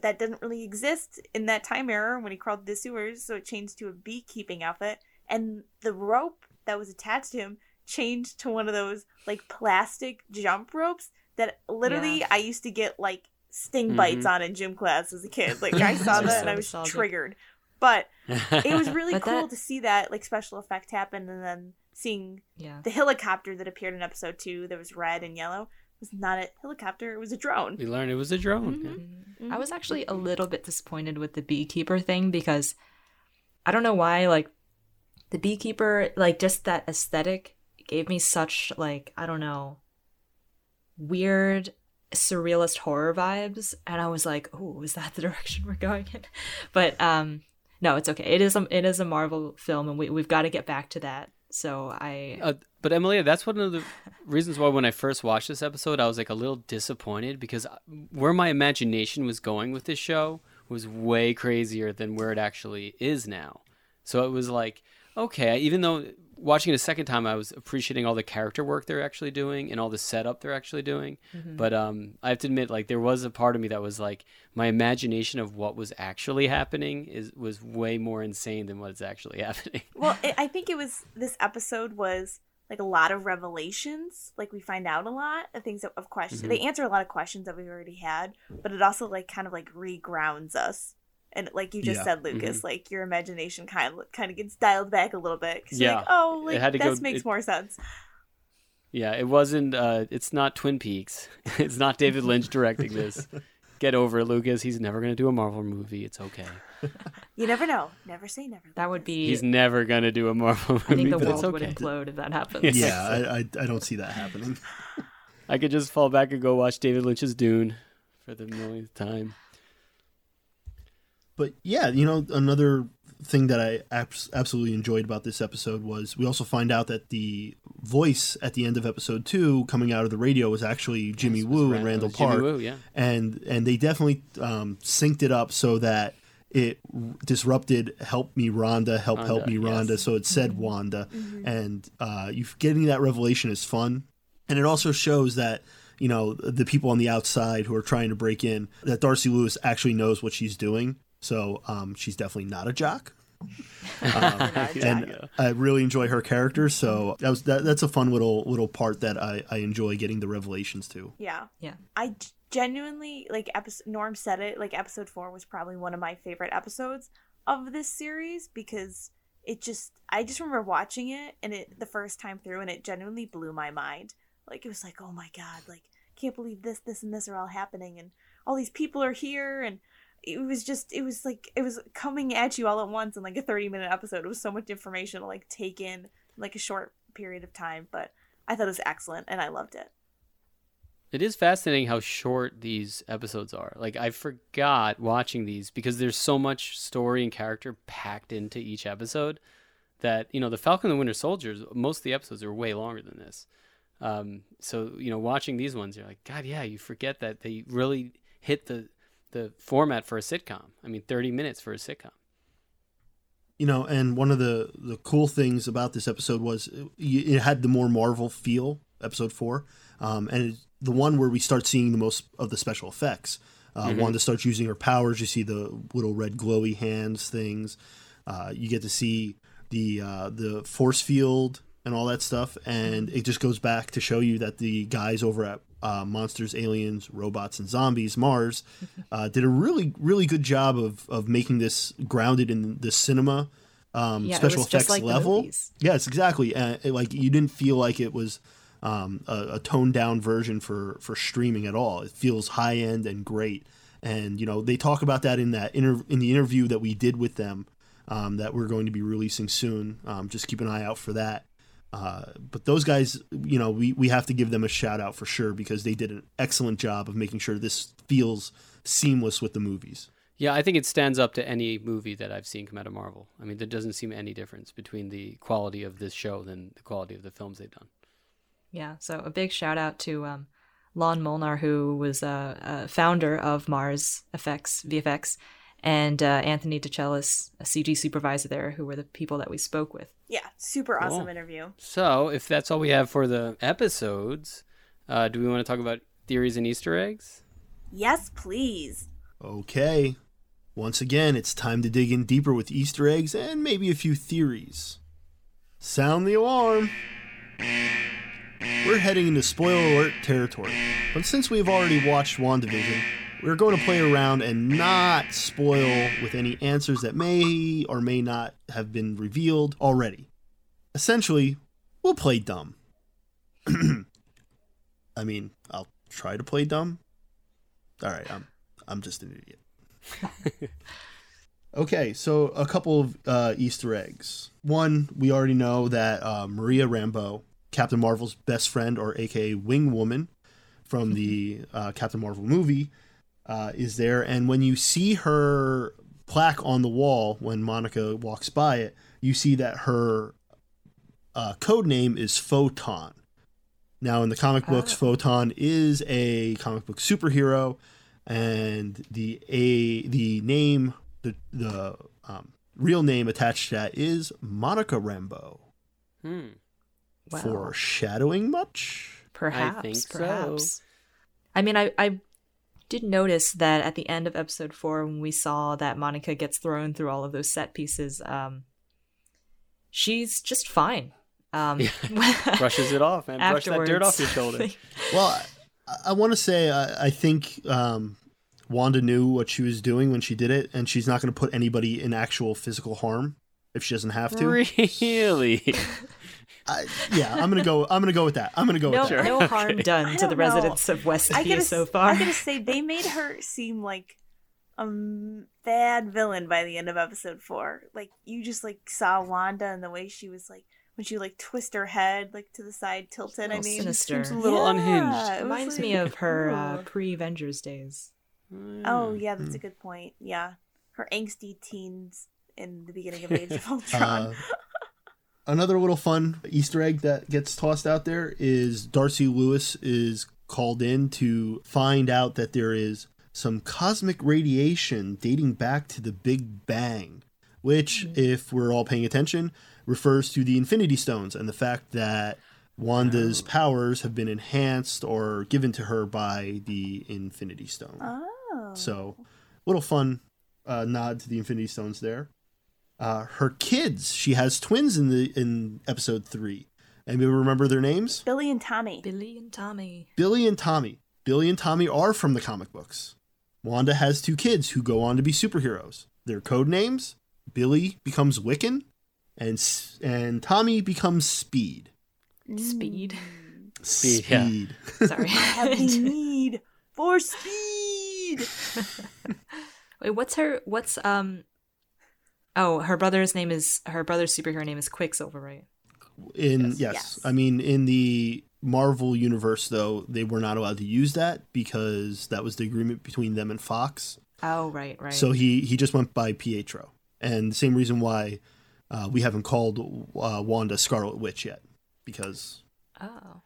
that doesn't really exist in that time era when he crawled the sewers, so it changed to a beekeeping outfit, and the rope that was attached to him changed to one of those like plastic jump ropes that literally Yeah. I used to get like sting Mhm. bites on in gym class as a kid. Like I saw Those are that and I was nostalgic. triggered. But it was really cool that- to see that like special effect happen and then seeing yeah. the helicopter that appeared in episode two that was red and yellow was not a helicopter, it was a drone. we learned it was a drone. yeah. Mhm. I was actually a little bit disappointed with the beekeeper thing because I don't know why, like, the beekeeper, like, just that aesthetic gave me such, like, I don't know, weird surrealist horror vibes. And I was like, oh, is that the direction we're going in? But, um, no, it's okay. It is a, it is a Marvel film, and we, we've got to get back to that. So I, Uh, but Emilia, that's one of the reasons why when I first watched this episode, I was like a little disappointed because where my imagination was going with this show was way crazier than where it actually is now. So it was like, okay, even though watching it a second time, I was appreciating all the character work they're actually doing and all the setup they're actually doing. But um, I have to admit, like there was a part of me that was like, my imagination of what was actually happening is was way more insane than what's actually happening. Well, it, I think it was this episode was like a lot of revelations. Like we find out a lot of things that, of questions. Mm-hmm. They answer a lot of questions that we've already had, but it also like kind of like regrounds us. And like you just Yeah. said, Lucas, like your imagination kind of kind of gets dialed back a little bit because Yeah. you're like, oh, like this go- makes it- more sense. Yeah, it wasn't. Uh, it's not Twin Peaks. it's not David Lynch directing this. Get over it, Lucas. He's never gonna do a Marvel movie. It's okay. You never know. Never say never. that would be, He's never gonna do a Marvel movie. I think the but world it's would implode if that happens. yeah, I, I I don't see that happening. I could just fall back and go watch David Lynch's Dune for the millionth time. But yeah, you know, another thing that I abs- absolutely enjoyed about this episode was we also find out that the voice at the end of episode two coming out of the radio was actually Jimmy It was Woo Ran- and Randall was Jimmy Park, Woo, yeah. and and they definitely um, synced it up so that it disrupted "Help Me, Rhonda," "Help Help Me, Rhonda," yes. so it said Wanda, and uh, you getting that revelation is fun, and it also shows that. You know the people on the outside who are trying to break in. That Darcy Lewis actually knows what she's doing, so um, she's definitely not a jock. Um, and I really enjoy her character, so that was that, that's a fun little little part that I, I enjoy getting the revelations to. Yeah. Yeah. I genuinely like episode Norm said it like episode 4 was probably one of my favorite episodes of this series because it just I just remember watching it and it the first time through and it genuinely blew my mind. Like it was like, oh my god, like can't believe this, this, and this are all happening, and all these people are here, and it was just, it was like it was coming at you all at once in like a thirty minute episode. It was so much information to like take in, in like a short period of time, but I thought it was excellent, and I loved it. It is fascinating how short these episodes are. Like I forgot watching these because there's so much story and character packed into each episode that you know the Falcon and the Winter Soldiers. Most of the episodes are way longer than this. Um, so you know, watching these ones, you're like, God, yeah, you forget that they really hit the the format for a sitcom. I mean, 30 minutes for a sitcom. You know, and one of the the cool things about this episode was it, it had the more Marvel feel. Episode four, um, and it, the one where we start seeing the most of the special effects. Uh, Mhm. Wanda starts using her powers. You see the little red glowy hands things. Uh, you get to see the uh, the force field and all that stuff, and it just goes back to show you that the guys over at uh, Monsters, Aliens, Robots, and Zombies MARZ uh, did a really really good job of of making this grounded in the cinema um, Yeah, special effects like level. Yes, exactly. Uh, it- like you didn't feel like it was um, a, a toned down version for for streaming at all. It feels high end and great. And you know they talk about that in that inter- in the interview that we did with them um, that we're going to be releasing soon. Um, just keep an eye out for that. Uh, but those guys, you know, we, we have to give them a shout out for sure because they did an excellent job of making sure this feels seamless with the movies. Yeah, I think it stands up to any movie that I've seen come out of Marvel. I mean, there doesn't seem any difference between the quality of this show than the quality of the films they've done. Yeah, so a big shout out to um, Lon Molnar, who was a, a founder of MARZ Effects VFX, and uh, Anthony DeCellis, a CG supervisor there, who were the people that we spoke with. Yeah, super awesome Cool. interview. So, if that's all we have for the episodes, uh, do we want to talk about theories and Easter eggs? Yes, please. Okay. Once again, it's time to dig in deeper with Easter eggs and maybe a few theories. Sound the alarm! We're heading into spoiler alert territory, but since we've already watched WandaVision, we're going to play around and not spoil with any answers that may or may not have been revealed already. Essentially, we'll play dumb. I mean, I'll try to play dumb. All right, I'm I'm just an idiot. okay, so a couple of uh, Easter eggs. One, we already know that uh, Maria Rambeau, Captain Marvel's best friend, or AKA Wing Woman, from the uh, Captain Marvel movie, uh, is there. And when you see her plaque on the wall when Monica walks by it, you see that her uh, code name is Photon. Now, in the comic books, Oh. Photon is a comic book superhero, and the a the name the the um, real name attached to that is Monica Rambeau. Hmm. Wow. Foreshadowing much? Perhaps. think so. perhaps. I mean, I, I did notice that at the end of episode four, when we saw that Monica gets thrown through all of those set pieces, um, she's just fine. Um, Brushes it off, man. Brush that dirt off your shoulder. Well, I, I want to say I, I think um, Wanda knew what she was doing when she did it, and she's not going to put anybody in actual physical harm if she doesn't have to. Really? I, yeah, I'm gonna go. I'm gonna go with that. I'm gonna go no, with that. no harm done to the don't know. residents of I Westview gotta, so far. I gotta say, they made her seem like a bad villain by the end of episode four. Like you just like saw Wanda and the way she was like when she like twist her head like to the side, tilted. I mean, sinister. Seems a little unhinged. It was Reminds like, me of her uh, pre-Avengers days. Oh Hmm. yeah, that's a good point. Yeah, her angsty teens in the beginning of Age of Ultron. Uh, another little fun Easter egg that gets tossed out there is Darcy Lewis is called in to find out that there is some cosmic radiation dating back to the Big Bang, which, if we're all paying attention, refers to the Infinity Stones and the fact that Wanda's powers have been enhanced or given to her by the Infinity Stone. oh, So, little fun uh, nod to the Infinity Stones there. Uh, her kids, she has twins in the in episode three. Anybody remember their names? Billy and Tommy. Billy and Tommy. Billy and Tommy. Billy and Tommy are from the comic books. Wanda has two kids who go on to be superheroes. Their code names: Billy becomes Wiccan, and and Tommy becomes Speed. Speed. Speed, yeah. Speed. Sorry. Have need for speed. Wait, what's her? What's um? Oh, her brother's name is her brother's superhero name is Quicksilver, right? In Yes. yes. Yes. I mean in the Marvel universe though, they were not allowed to use that because that was the agreement between them and Fox. Oh, right, right. So he he just went by Pietro, and the same reason why uh, we haven't called uh, Wanda Scarlet Witch yet because oh,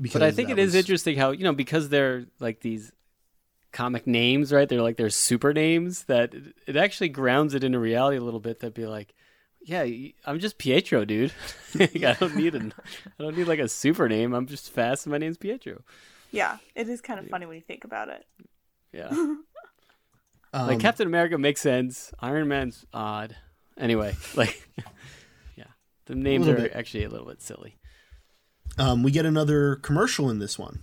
because But I think that it is was- interesting how you know because they're like these comic names, right? They're like they're super names that it- it actually grounds it into reality a little bit. That'd be like, yeah, I'm just Pietro, dude. Like, I don't need an, I don't need like a super name. I'm just fast. My name's Pietro. Yeah, it is kind of funny when you think about it. Yeah, um, like Captain America makes sense. Iron Man's odd. Anyway, like, yeah, the names are bit. actually a little bit silly. um, we get another commercial in this one.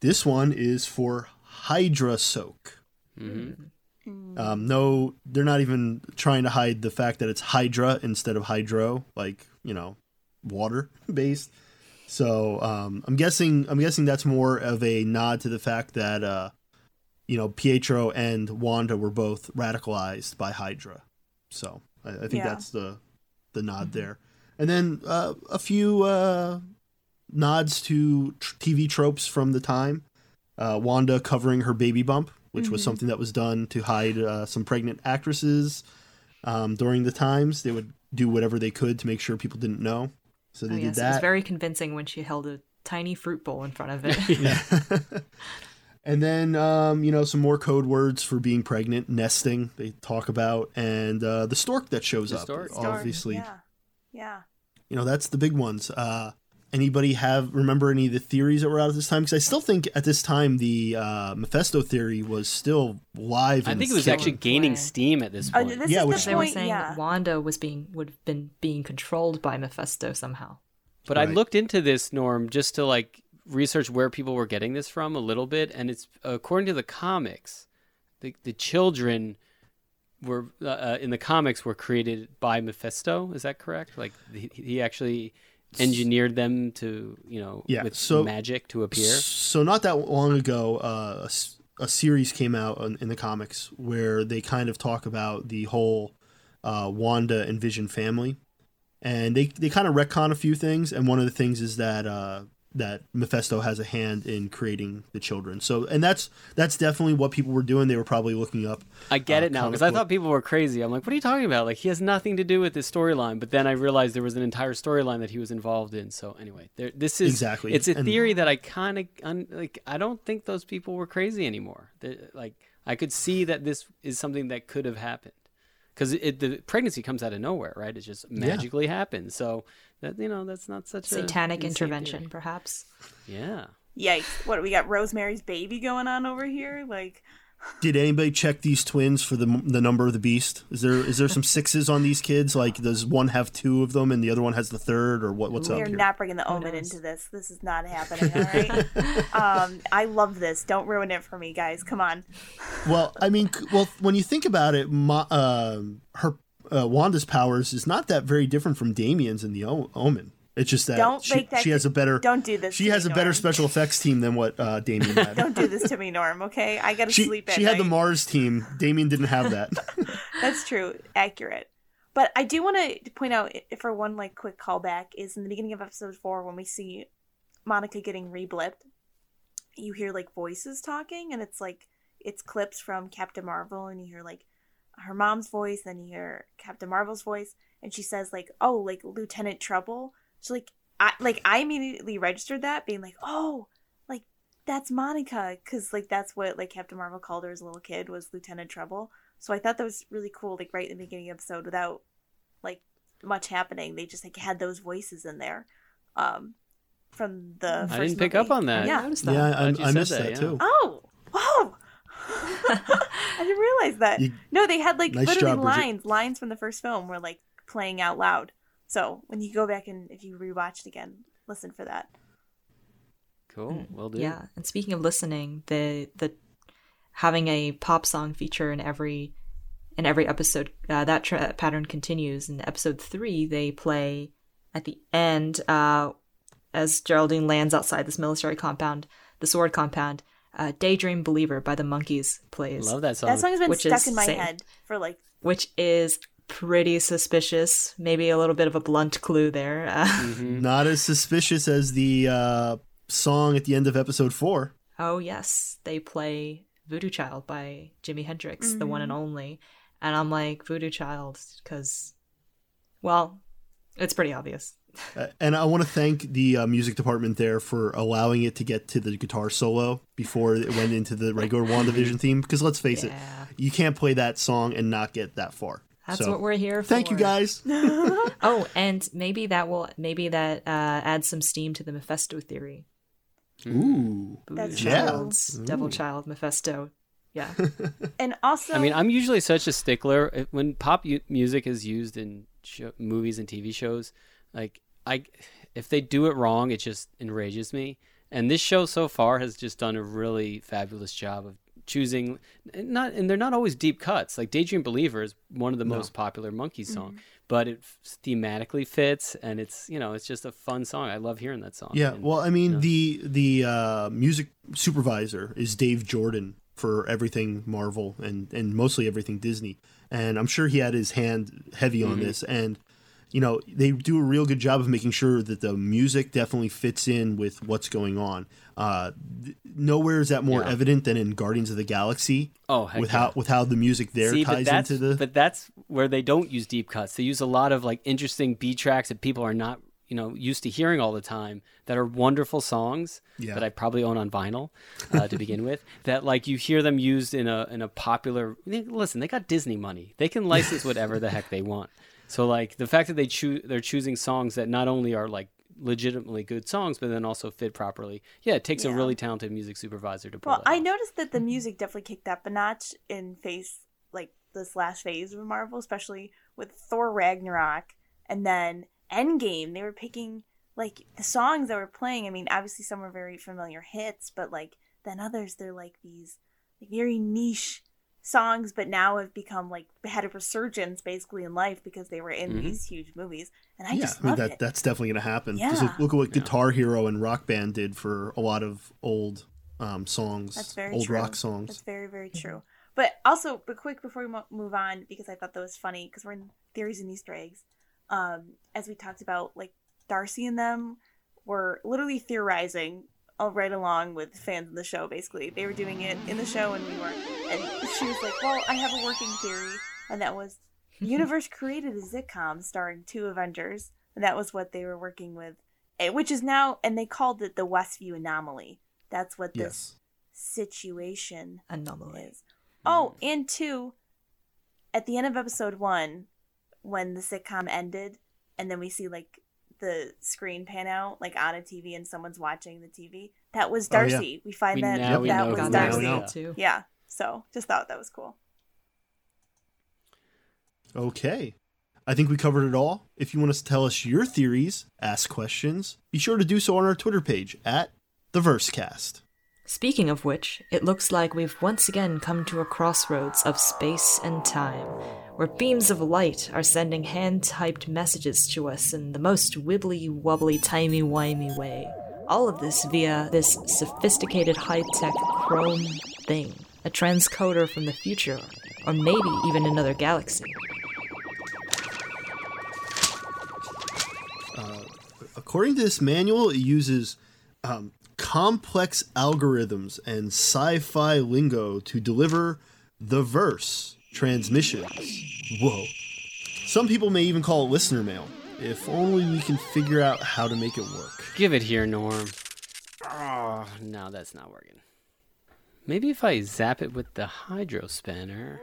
This one is for Hydra Soak. hmm Um, no, they're not even trying to hide the fact that it's Hydra instead of Hydro, like you know, water based. So um, I'm guessing I'm guessing that's more of a nod to the fact that uh, you know Pietro and Wanda were both radicalized by Hydra. So I, I think Yeah. that's the the nod there, and then uh, a few uh, nods to tr- TV tropes from the time. Uh, Wanda covering her baby bump, which was something that was done to hide uh, some pregnant actresses um, during the times. They would do whatever they could to make sure people didn't know. So they oh did yes, it was that. very convincing when she held a tiny fruit bowl in front of it. and then um, you know some more code words for being pregnant, nesting. They talk about and uh, the stork that shows The up. stork. Stork, Obviously, Yeah. Yeah. you know that's the big ones. Uh, anybody have remember any of the theories that were out at this time? Because I still think at this time the uh, Mephisto theory was still live. I and think it was actually gaining Play. steam at this Oh, point. this Yeah, is which- the they were saying yeah. that Wanda was being would have been being controlled by Mephisto somehow. But I looked into this norm just to like research where people were getting this from a little bit, and it's according to the comics, the the children were uh, uh, in the comics were created by Mephisto. Is that correct? Like he, he actually engineered them to you know Yeah, with so- magic to appear. So not that long ago, uh, a, a series came out in, in the comics where they kind of talk about the whole uh, Wanda and Vision family, and they they kind of retcon a few things. And one of the things is that uh, that Mephisto has a hand in creating the children. So and that's that's definitely what people were doing. They were probably looking up. I get uh, it now because I thought people were crazy. I'm like, what are you talking about? Like he has nothing to do with this storyline. But then I realized there was an entire storyline that he was involved in. So anyway, there, this is Exactly. It's a And- theory that I kind of un, like. I don't think those people were crazy anymore. They- like I could see that this is something that could have happened because it, the pregnancy comes out of nowhere, right? It just magically happens. So that you know that's not such a Satanic insane intervention, theory. perhaps. Yeah. Yikes! What we got? Rosemary's Baby going on over here? Like, Did anybody check these twins for the the number of the beast? Is there is there some sixes on these kids? Like does one have two of them and the other one has the third, or what? What's we up are here? not bringing the Omen into this. This is not happening. All right. um, I love this. Don't ruin it for me, guys. Come on. Well, I mean, well, when you think about it, Ma, um her uh, Wanda's powers is not that very different from Damien's in the o- Omen. It's just that Don't she, that- she has a better don't do this She has me, a better Norm. special effects team than what uh, Damien had. Don't do this to me, Norm. Okay, I gotta she sleep at she had the. MARZ team. Damien didn't have that. That's true. Accurate. But I do want to point out, for one like quick callback, is in the beginning of episode four when we see Monica getting reblipped. You hear like voices talking, and it's like it's clips from Captain Marvel, and you hear like her mom's voice, then you hear Captain Marvel's voice, and she says like, "Oh, like Lieutenant Trouble." So like, I like I immediately registered that, being like, "Oh, like that's Monica," because like that's what like Captain Marvel called her as a little kid was Lieutenant Trouble. So I thought that was really cool, like right in the beginning of the episode, without like much happening. They just like had those voices in there, um, from the. I didn't pick movie. up on that. Yeah. noticed that. yeah, Glad I, I missed that, that, yeah. too. Oh, whoa! I didn't realize that. You- no, they had like Nice literally job, Bridget. lines, lines from the first film were like playing out loud. So when you go back and if you rewatch it again, listen for that. Cool. Well, do. Yeah, and speaking of listening, the the having a pop song feature in every in every episode uh, that tra- pattern continues. In episode three, they play at the end uh, as Geraldine lands outside this military compound, the sword compound. Uh, Daydream Believer by the Monkees plays, Love that song. That song's been Which stuck in my same. head for like which is pretty suspicious. Maybe a little bit of a blunt clue there. Uh, Mhm. Not as suspicious as the uh, song at the end of episode four. oh, yes, they play Voodoo Child by Jimi Hendrix, the one and Mhm. only. And I'm like, Voodoo Child, because, well, it's pretty obvious. Uh, and I want to thank the uh, music department there for allowing it to get to the guitar solo before it went into the regular WandaVision theme. Because let's face it, you can't play that song and not get that far. That's So, what we're here for. Thank you guys. Oh, and maybe that will maybe that uh, adds some steam to the Mephisto theory. Ooh. That's Voodoo Yeah. Child's Devil Child, Mephisto. Yeah. and also I mean, I'm usually such a stickler when pop u- music is used in sho movies and TV shows. Like, I if they do it wrong, it just enrages me. And this show so far has just done a really fabulous job of choosing not and they're not always deep cuts. Like Daydream Believer is one of the No. most popular Monkees song, Mm-hmm. but it thematically fits and it's you know it's just a fun song. I love hearing that song. Yeah, And- well, I mean, Yeah. the the uh, music supervisor is Dave Jordan for everything Marvel and and mostly everything Disney, and I'm sure he had his hand heavy on Mhm. this. And you know, they do a real good job of making sure that the music definitely fits in with what's going on. Uh, nowhere is that more Yeah. evident than in Guardians of the Galaxy oh, heck with yeah. how with how the music there See, ties into the. But that's where they don't use deep cuts. They use a lot of like interesting B tracks that people are not, you know, used to hearing all the time. That are wonderful songs Yeah. that I probably own on vinyl uh, to begin with. That like you hear them used in a in a popular. Listen, they got Disney money. They can license whatever the heck they want. So like the fact that they choose they're choosing songs that not only are like legitimately good songs, but then also fit properly. Yeah, it takes a really talented music supervisor to pull Well, that I off. noticed that the mm-hmm. music definitely kicked up a notch in phase like this last phase of Marvel, especially with Thor Ragnarok and then Endgame. They were picking like the songs that were playing. I mean, obviously some were very familiar hits, but like then others they're like these like very niche songs, but now have become like had a resurgence basically in life because they were in Mhm. these huge movies. And I yeah, just I mean that it. that's definitely going to happen. Yeah. look, look at what Yeah. Guitar Hero and Rock Band did for a lot of old um, songs, That's very old true. rock songs. That's very, very true. But also, but quick before we mo- move on, because I thought that was funny, because we're in theories and Easter eggs. Um, as we talked about, like Darcy and them were literally theorizing all right along with fans of the show. Basically, they were doing it in the show, and we weren't. And she was like, "Well, I have a working theory," and that was the universe created a sitcom starring two Avengers, and that was what they were working with, eh, which is now, and they called it the Westview anomaly. That's what this yes. situation Anomaly. is. Oh, and two, at the end of episode one, when the sitcom ended, and then we see like the screen pan out, like on a TV, and someone's watching the TV. That was Oh, yeah. Darcy. We find We- that that was who Got it that is. Darcy. too. Yeah. So just thought that was cool. Okay. I think we covered it all. If you want us to tell us your theories, ask questions, be sure to do so on our Twitter page at the Versecast. Speaking of which, it looks like we've once again come to a crossroads of space and time, where beams of light are sending hand typed messages to us in the most wibbly wobbly timey wimey way. All of this via this sophisticated high tech chrome thing, a transcoder from the future, or maybe even another galaxy. According to this manual, it uses um, complex algorithms and sci fi lingo to deliver the verse transmissions. Whoa. Some people may even call it listener mail. If only we can figure out how to make it work. Give it here, Norm. Oh, no, that's not working. Maybe if I zap it with the hydro spanner.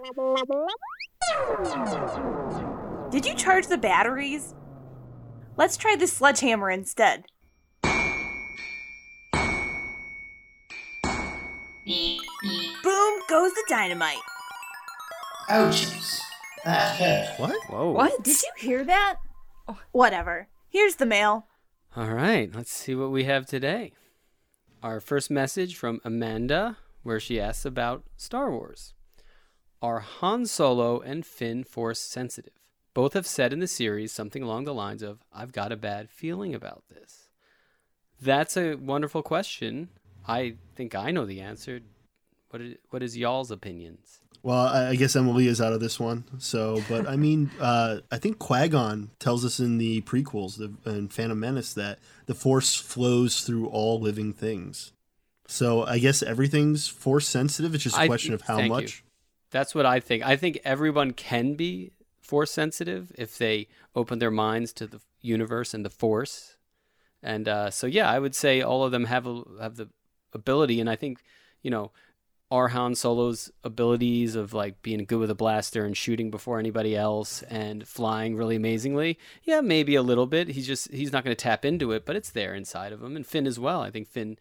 Did you charge the batteries? Let's try the sledgehammer instead. Boom goes the dynamite. Ouchies. That hurt. What? Whoa. What? Did you hear that? Whatever. Here's the mail. All right, let's see what we have today. Our first message from Amanda, where she asks about Star Wars. Are Han Solo and Finn force sensitive? Both have said in the series something along the lines of, I've got a bad feeling about this. That's a wonderful question. I think I know the answer. What is, what is y'all's opinions? Well, I guess Emily is out of this one. So, but I mean, uh, I think Qui-Gon tells us in the prequels, the in Phantom Menace, that the Force flows through all living things. So I guess everything's Force sensitive. It's just a question of how thank you. much. That's what I think. I think everyone can be force sensitive if they open their minds to the universe and the force. And uh, so, yeah, I would say all of them have a, have the ability. And I think, you know, Han Solo's abilities of like being good with a blaster and shooting before anybody else and flying really amazingly. Yeah, maybe a little bit. He's just he's not going to tap into it, but it's there inside of him. And Finn as well. I think Finn.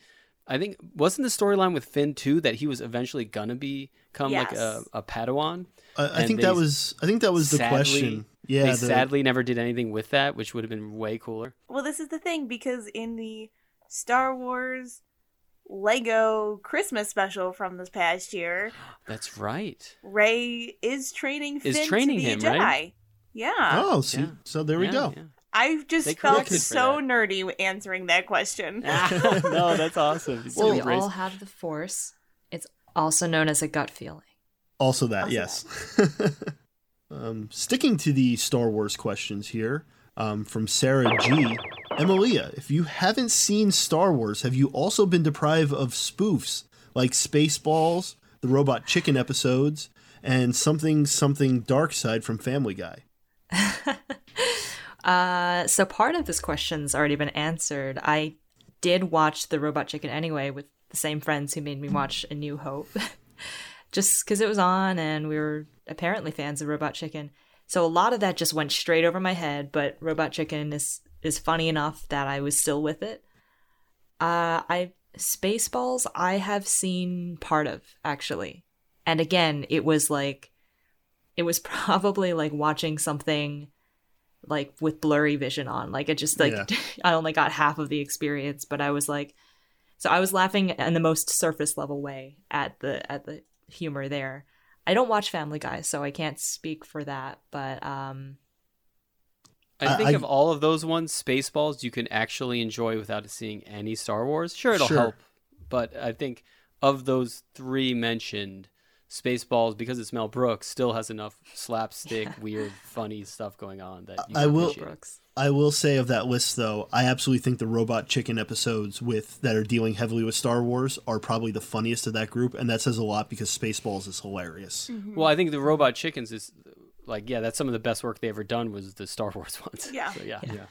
I think wasn't the storyline with Finn too that he was eventually gonna become like a, a Padawan. I, I think that was. I think that was the sadly- question. Yeah, they the- sadly never did anything with that, which would have been way cooler. Well, this is the thing because in the Star Wars Lego Christmas special from this past year, That's right. Rey is training Is Finn training to be him, a Jedi. right? Yeah. Oh, see, Yeah. so there we Yeah, go. yeah. I just They felt so nerdy answering that question. no, that's awesome. So so we embrace- all have the Force. It's also known as a gut feeling. Also that, Also yes. um, sticking to the Star Wars questions here, um, from Sarah G. Emilia, if you haven't seen Star Wars, have you also been deprived of spoofs like Spaceballs, the Robot Chicken episodes, and something something Dark Side from Family Guy? Uh, so part of this question's already been answered. I did watch the Robot Chicken anyway with the same friends who made me watch A New Hope, just because it was on and we were apparently fans of Robot Chicken. So a lot of that just went straight over my head. But Robot Chicken is is funny enough that I was still with it. Uh, I Spaceballs I have seen part of actually, and again it was like, it was probably like watching something like with blurry vision on. Like it just like Yeah. I only got half of the experience, but I was like so I was laughing in the most surface level way at the at the humor there. I don't watch Family Guy, so I can't speak for that, but um I I- think I- of all of those ones, Spaceballs, you can actually enjoy without seeing any Star Wars. Sure, it'll Sure. help, but I think of those three mentioned, Spaceballs, because it's Mel Brooks, still has enough slapstick, weird, funny stuff going on that you I will- Brooks. I will say of that list though, I absolutely think the Robot Chicken episodes with that are dealing heavily with Star Wars are probably the funniest of that group, and that says a lot because Spaceballs is hilarious. Mm-hmm. Well, I think the Robot Chickens is like, yeah, that's some of the best work they ever done was the Star Wars ones. Yeah. So, yeah. Yeah.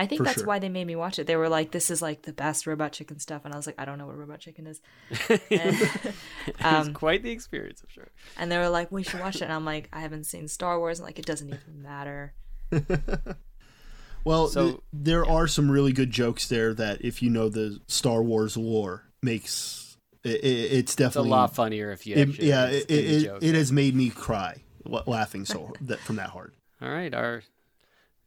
I think For that's sure. why they made me watch it. They were like, "This is like the best Robot Chicken stuff," and I was like, "I don't know what Robot Chicken is." And, it's um, quite the experience, I'm sure. and they were like, "We should watch it," and I'm like, "I haven't seen Star Wars," and like, it doesn't even matter. Well, So- th- there are some really good jokes there that, if you know the Star Wars lore, makes it, it, it's It's a lot funnier if you it- yeah, it, it, it has made me cry laughing so that from that hard. All right. Our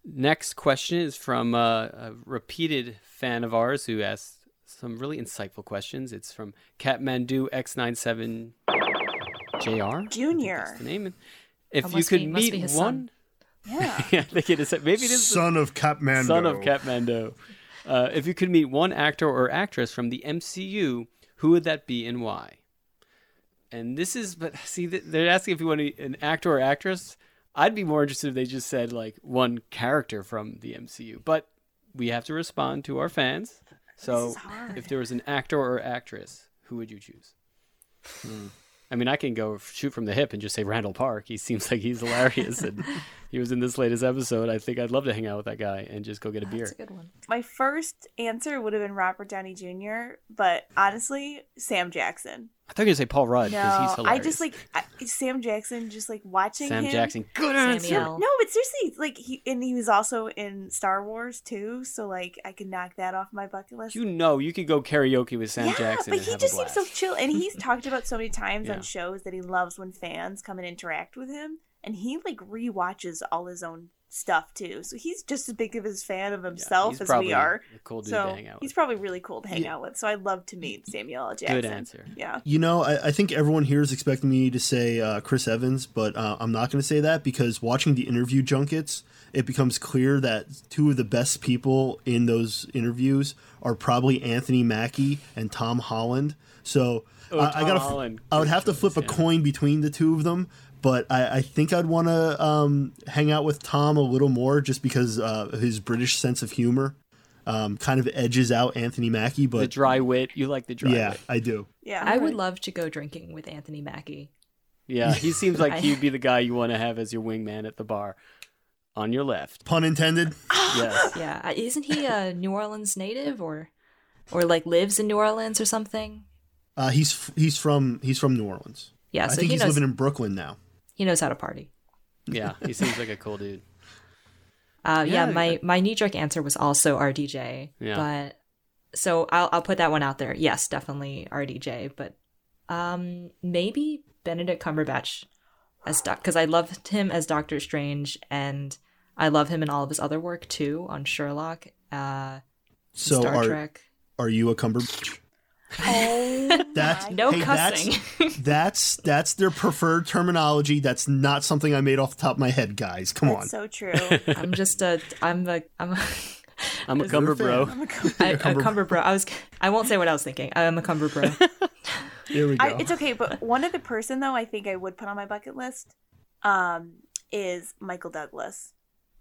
next question is from uh, a repeated fan of ours who asked some really insightful questions. It's from Catmandu X97 JR. Junior. That's the name. If Oh, you could be- meet be his one, Yeah. yeah, I think it is. Maybe it is the Son of Kathmandu. son of Catmandu. Uh, if you could meet one actor or actress from the MCU, who would that be and why? And this is, but see, they're asking if you want to, an actor or actress. I'd be more interested if they just said like one character from the MCU. But we have to respond to our fans. So if there was an actor or actress, who would you choose? Hmm. I mean, I can go shoot from the hip and just say Randall Park. He seems like he's hilarious, and he was in this latest episode. I think I'd love to hang out with that guy and just go get a beer. That's a good one. My first answer would have been Robert Downey Jr., but honestly, Sam Jackson. I thought you were gonna say Paul Rudd because he's No, I just like I, Sam Jackson. Just like watching Sam him. Jackson. Good answer. Samuel. No, but seriously, like he and he was also in Star Wars too, so like I could knock that off my bucket list. You know, you could go karaoke with Sam yeah, Jackson but and he have just a seems so chill, and he's talked about so many times Yeah. on shows that he loves when fans come and interact with him, and he like rewatches all his own stuff too. So he's just as big of his fan of himself he's as we are. a cool dude so to hang out he's probably really cool to hang out with. So I'd love to meet Samuel L. Jackson. Good answer. Yeah. You know, I, I think everyone here is expecting me to say uh, Chris Evans, but uh, I'm not going to say that because watching the interview junkets, it becomes clear that two of the best people in those interviews are probably Anthony Mackie and Tom Holland. So Oh, I, I gotta, Holland. I would have to flip a coin between the two of them. But I, I think I'd want to um, hang out with Tom a little more just because uh, his British sense of humor um, kind of edges out Anthony Mackie. But the dry wit. You like the dry yeah, wit. I do. Yeah. I would love to go drinking with Anthony Mackie. Yeah, he seems like he'd be the guy you want to have as your wingman at the bar. On your left. Pun intended. Yes. Yeah, isn't he a New Orleans native or or like lives in New Orleans or something? Uh, he's he's from he's from New Orleans. Yeah, I so think he he's knows living in Brooklyn now. He knows how to party. Yeah, he seems like a cool dude. Uh, yeah, Yeah, my my knee jerk answer was also RDJ. Yeah. But so I'll I'll put that one out there. Yes, definitely RDJ. But um, maybe Benedict Cumberbatch as Doc because I loved him as Doctor Strange and I love him in all of his other work too on Sherlock, uh, So Star are Trek. are you a Cumberbatch? Oh, That's my- No hey, cussing. That's, that's that's their preferred terminology. That's not something I made off the top of my head, guys. Come on. So true. I'm just a I'm a I'm a, I'm a Is- cumber You're a bro. fan. I, a cumber bro. I was I won't say what I was thinking. I'm a cumber bro. Here we go. I, it's okay, but one other person though I think I would put on my bucket list um, is Michael Douglas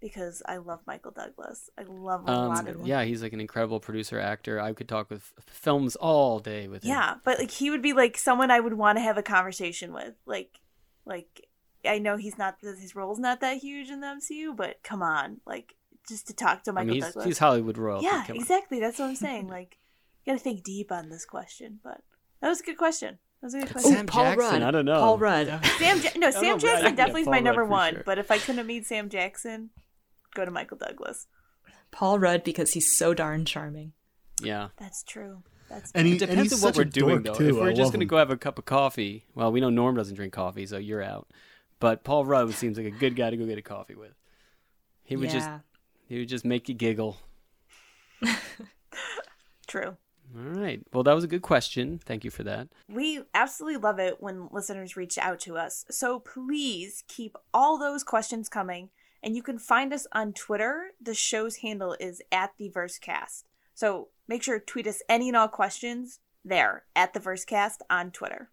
because I love Michael Douglas. I love a lot of Um, yeah, he's like an incredible producer actor. I could talk with films all day with him. Yeah, but like he would be like someone I would want to have a conversation with. Like, like I know he's not his role's not that huge in the MCU, but come on, like just to talk to I Michael mean, he's, Douglas. he's Hollywood royalty. yeah, Come on. exactly. That's what I'm saying. Like, you got to think deep on this question. But that was a good question. That was a good question. Sam Paul Jackson, Rudd. I don't know. Paul Rudd. Sam, ja- no, Sam don't know, Jackson can get definitely is my Paul number one. sure. But if I couldn't have meet Sam Jackson, go to Michael Douglas. Paul Rudd because he's so darn charming. Yeah. That's true. That's And he- It depends he's on what we're doing, though. too. If we're I just going to go have a cup of coffee, well, we know Norm doesn't drink coffee, so you're out. But Paul Rudd seems like a good guy to go get a coffee with. He would just he would just make you giggle. true. All right. Well, that was a good question. Thank you for that. We absolutely love it when listeners reach out to us. So please keep all those questions coming. And you can find us on Twitter. The show's handle is at the Versecast. So make sure to tweet us any and all questions there at the Versecast on Twitter.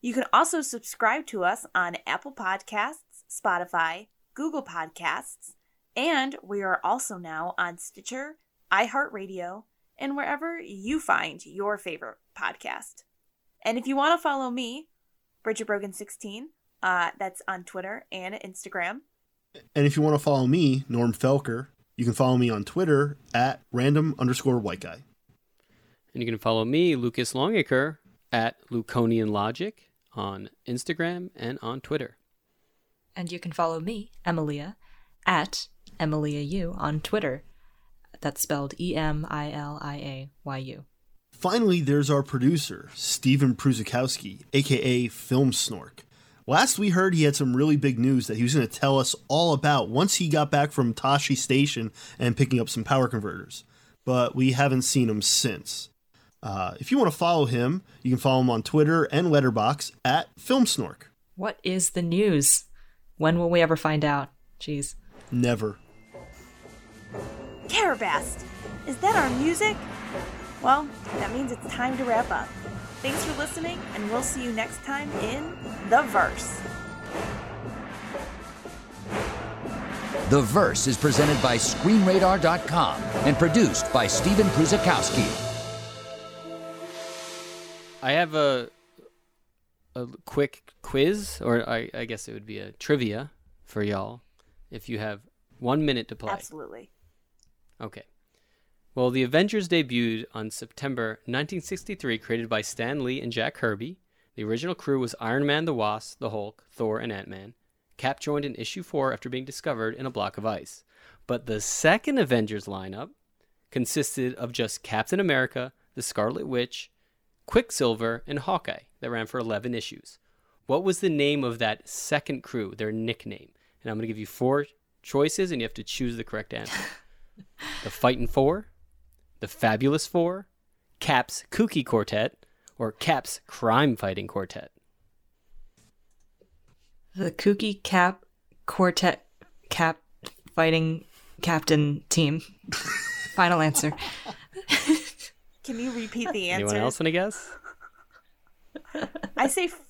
You can also subscribe to us on Apple Podcasts, Spotify, Google Podcasts, and we are also now on Stitcher, iHeartRadio, and wherever you find your favorite podcast. And if you want to follow me, Bridget Brogan16, uh, that's on Twitter and Instagram. And if you want to follow me, Norm Felker, you can follow me on Twitter at random underscore white guy. And you can follow me, Lucas Longacre, at Luconian Logic on Instagram and on Twitter. And you can follow me, Emilia, at Emilia Yu on Twitter. That's spelled E M I L I A Y U. Finally, there's our producer, Stephen Pruzikowski, aka Film Snork. Last we heard, he had some really big news that he was going to tell us all about once he got back from Tosche Station and picking up some power converters. But we haven't seen him since. Uh, if you want to follow him, you can follow him on Twitter and Letterboxd at FilmSnork. What is the news? When will we ever find out? Jeez. Never. Karabast! Is that our music? Well, that means it's time to wrap up. Thanks for listening, and we'll see you next time in The Verse. The Verse is presented by ScreenRadar.com and produced by Stephen Pruzakowski. I have a a quick quiz, or I, I guess it would be a trivia for y'all, if you have one minute to play. Absolutely. Okay. Well, the Avengers debuted on September 1963, created by Stan Lee and Jack Kirby. The original crew was Iron Man, the Wasp, the Hulk, Thor, and Ant Man. Cap joined in issue 4 after being discovered in a block of ice. But the second Avengers lineup consisted of just Captain America, the Scarlet Witch, Quicksilver, and Hawkeye that ran for 11 issues. What was the name of that second crew, their nickname? And I'm going to give you four choices, and you have to choose the correct answer. the Fighting Four, the Fabulous Four, Cap's Kooky Quartet, or Cap's Crime Fighting Quartet. The Kooky Cap Quartet Cap Fighting Captain Team. Final answer. Can you repeat the answer? Anyone else want to guess? I say f-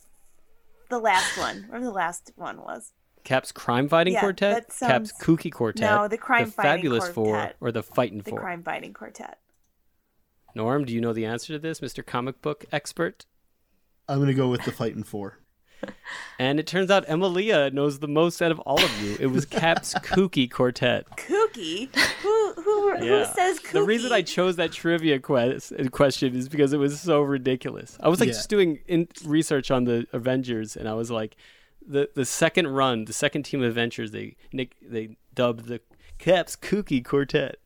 the last one, or the last one was. Cap's Crime Fighting Yeah, Quartet, that Cap's sounds- Kooky Quartet, No, the Crime Fighting Fabulous Four, or the Fightin' The Four. crime fighting quartet. Norm, do you know the answer to this, Mr. Comic Book Expert? I'm gonna go with the fighting four. And it turns out Emilia knows the most out of all of you. It was Cap's Kooky Quartet. Kooky? Who who who says kooky? The reason I chose that trivia quest- question is because it was so ridiculous. I was like Yeah. just doing in- research on the Avengers, and I was like, the the second run, the second team of Avengers, they nick they dubbed the Caps Kooky Quartet.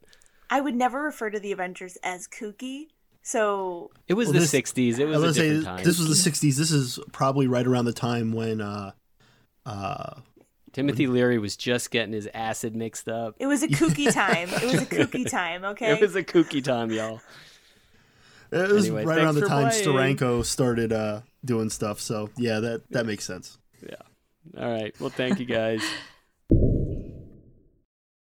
I would never refer to the Avengers as kooky. So It was Well, the this- '60s. It I was a different say time. this was the '60s. This is probably right around the time when uh, uh, Timothy Leary was just getting his acid mixed up. it was a kooky time. It was a kooky time. Okay. It was a kooky time, y'all. it was Anyway, right around the time playing. Steranko started uh, doing stuff. So yeah, that that makes sense. Yeah. All right. Well, thank you guys.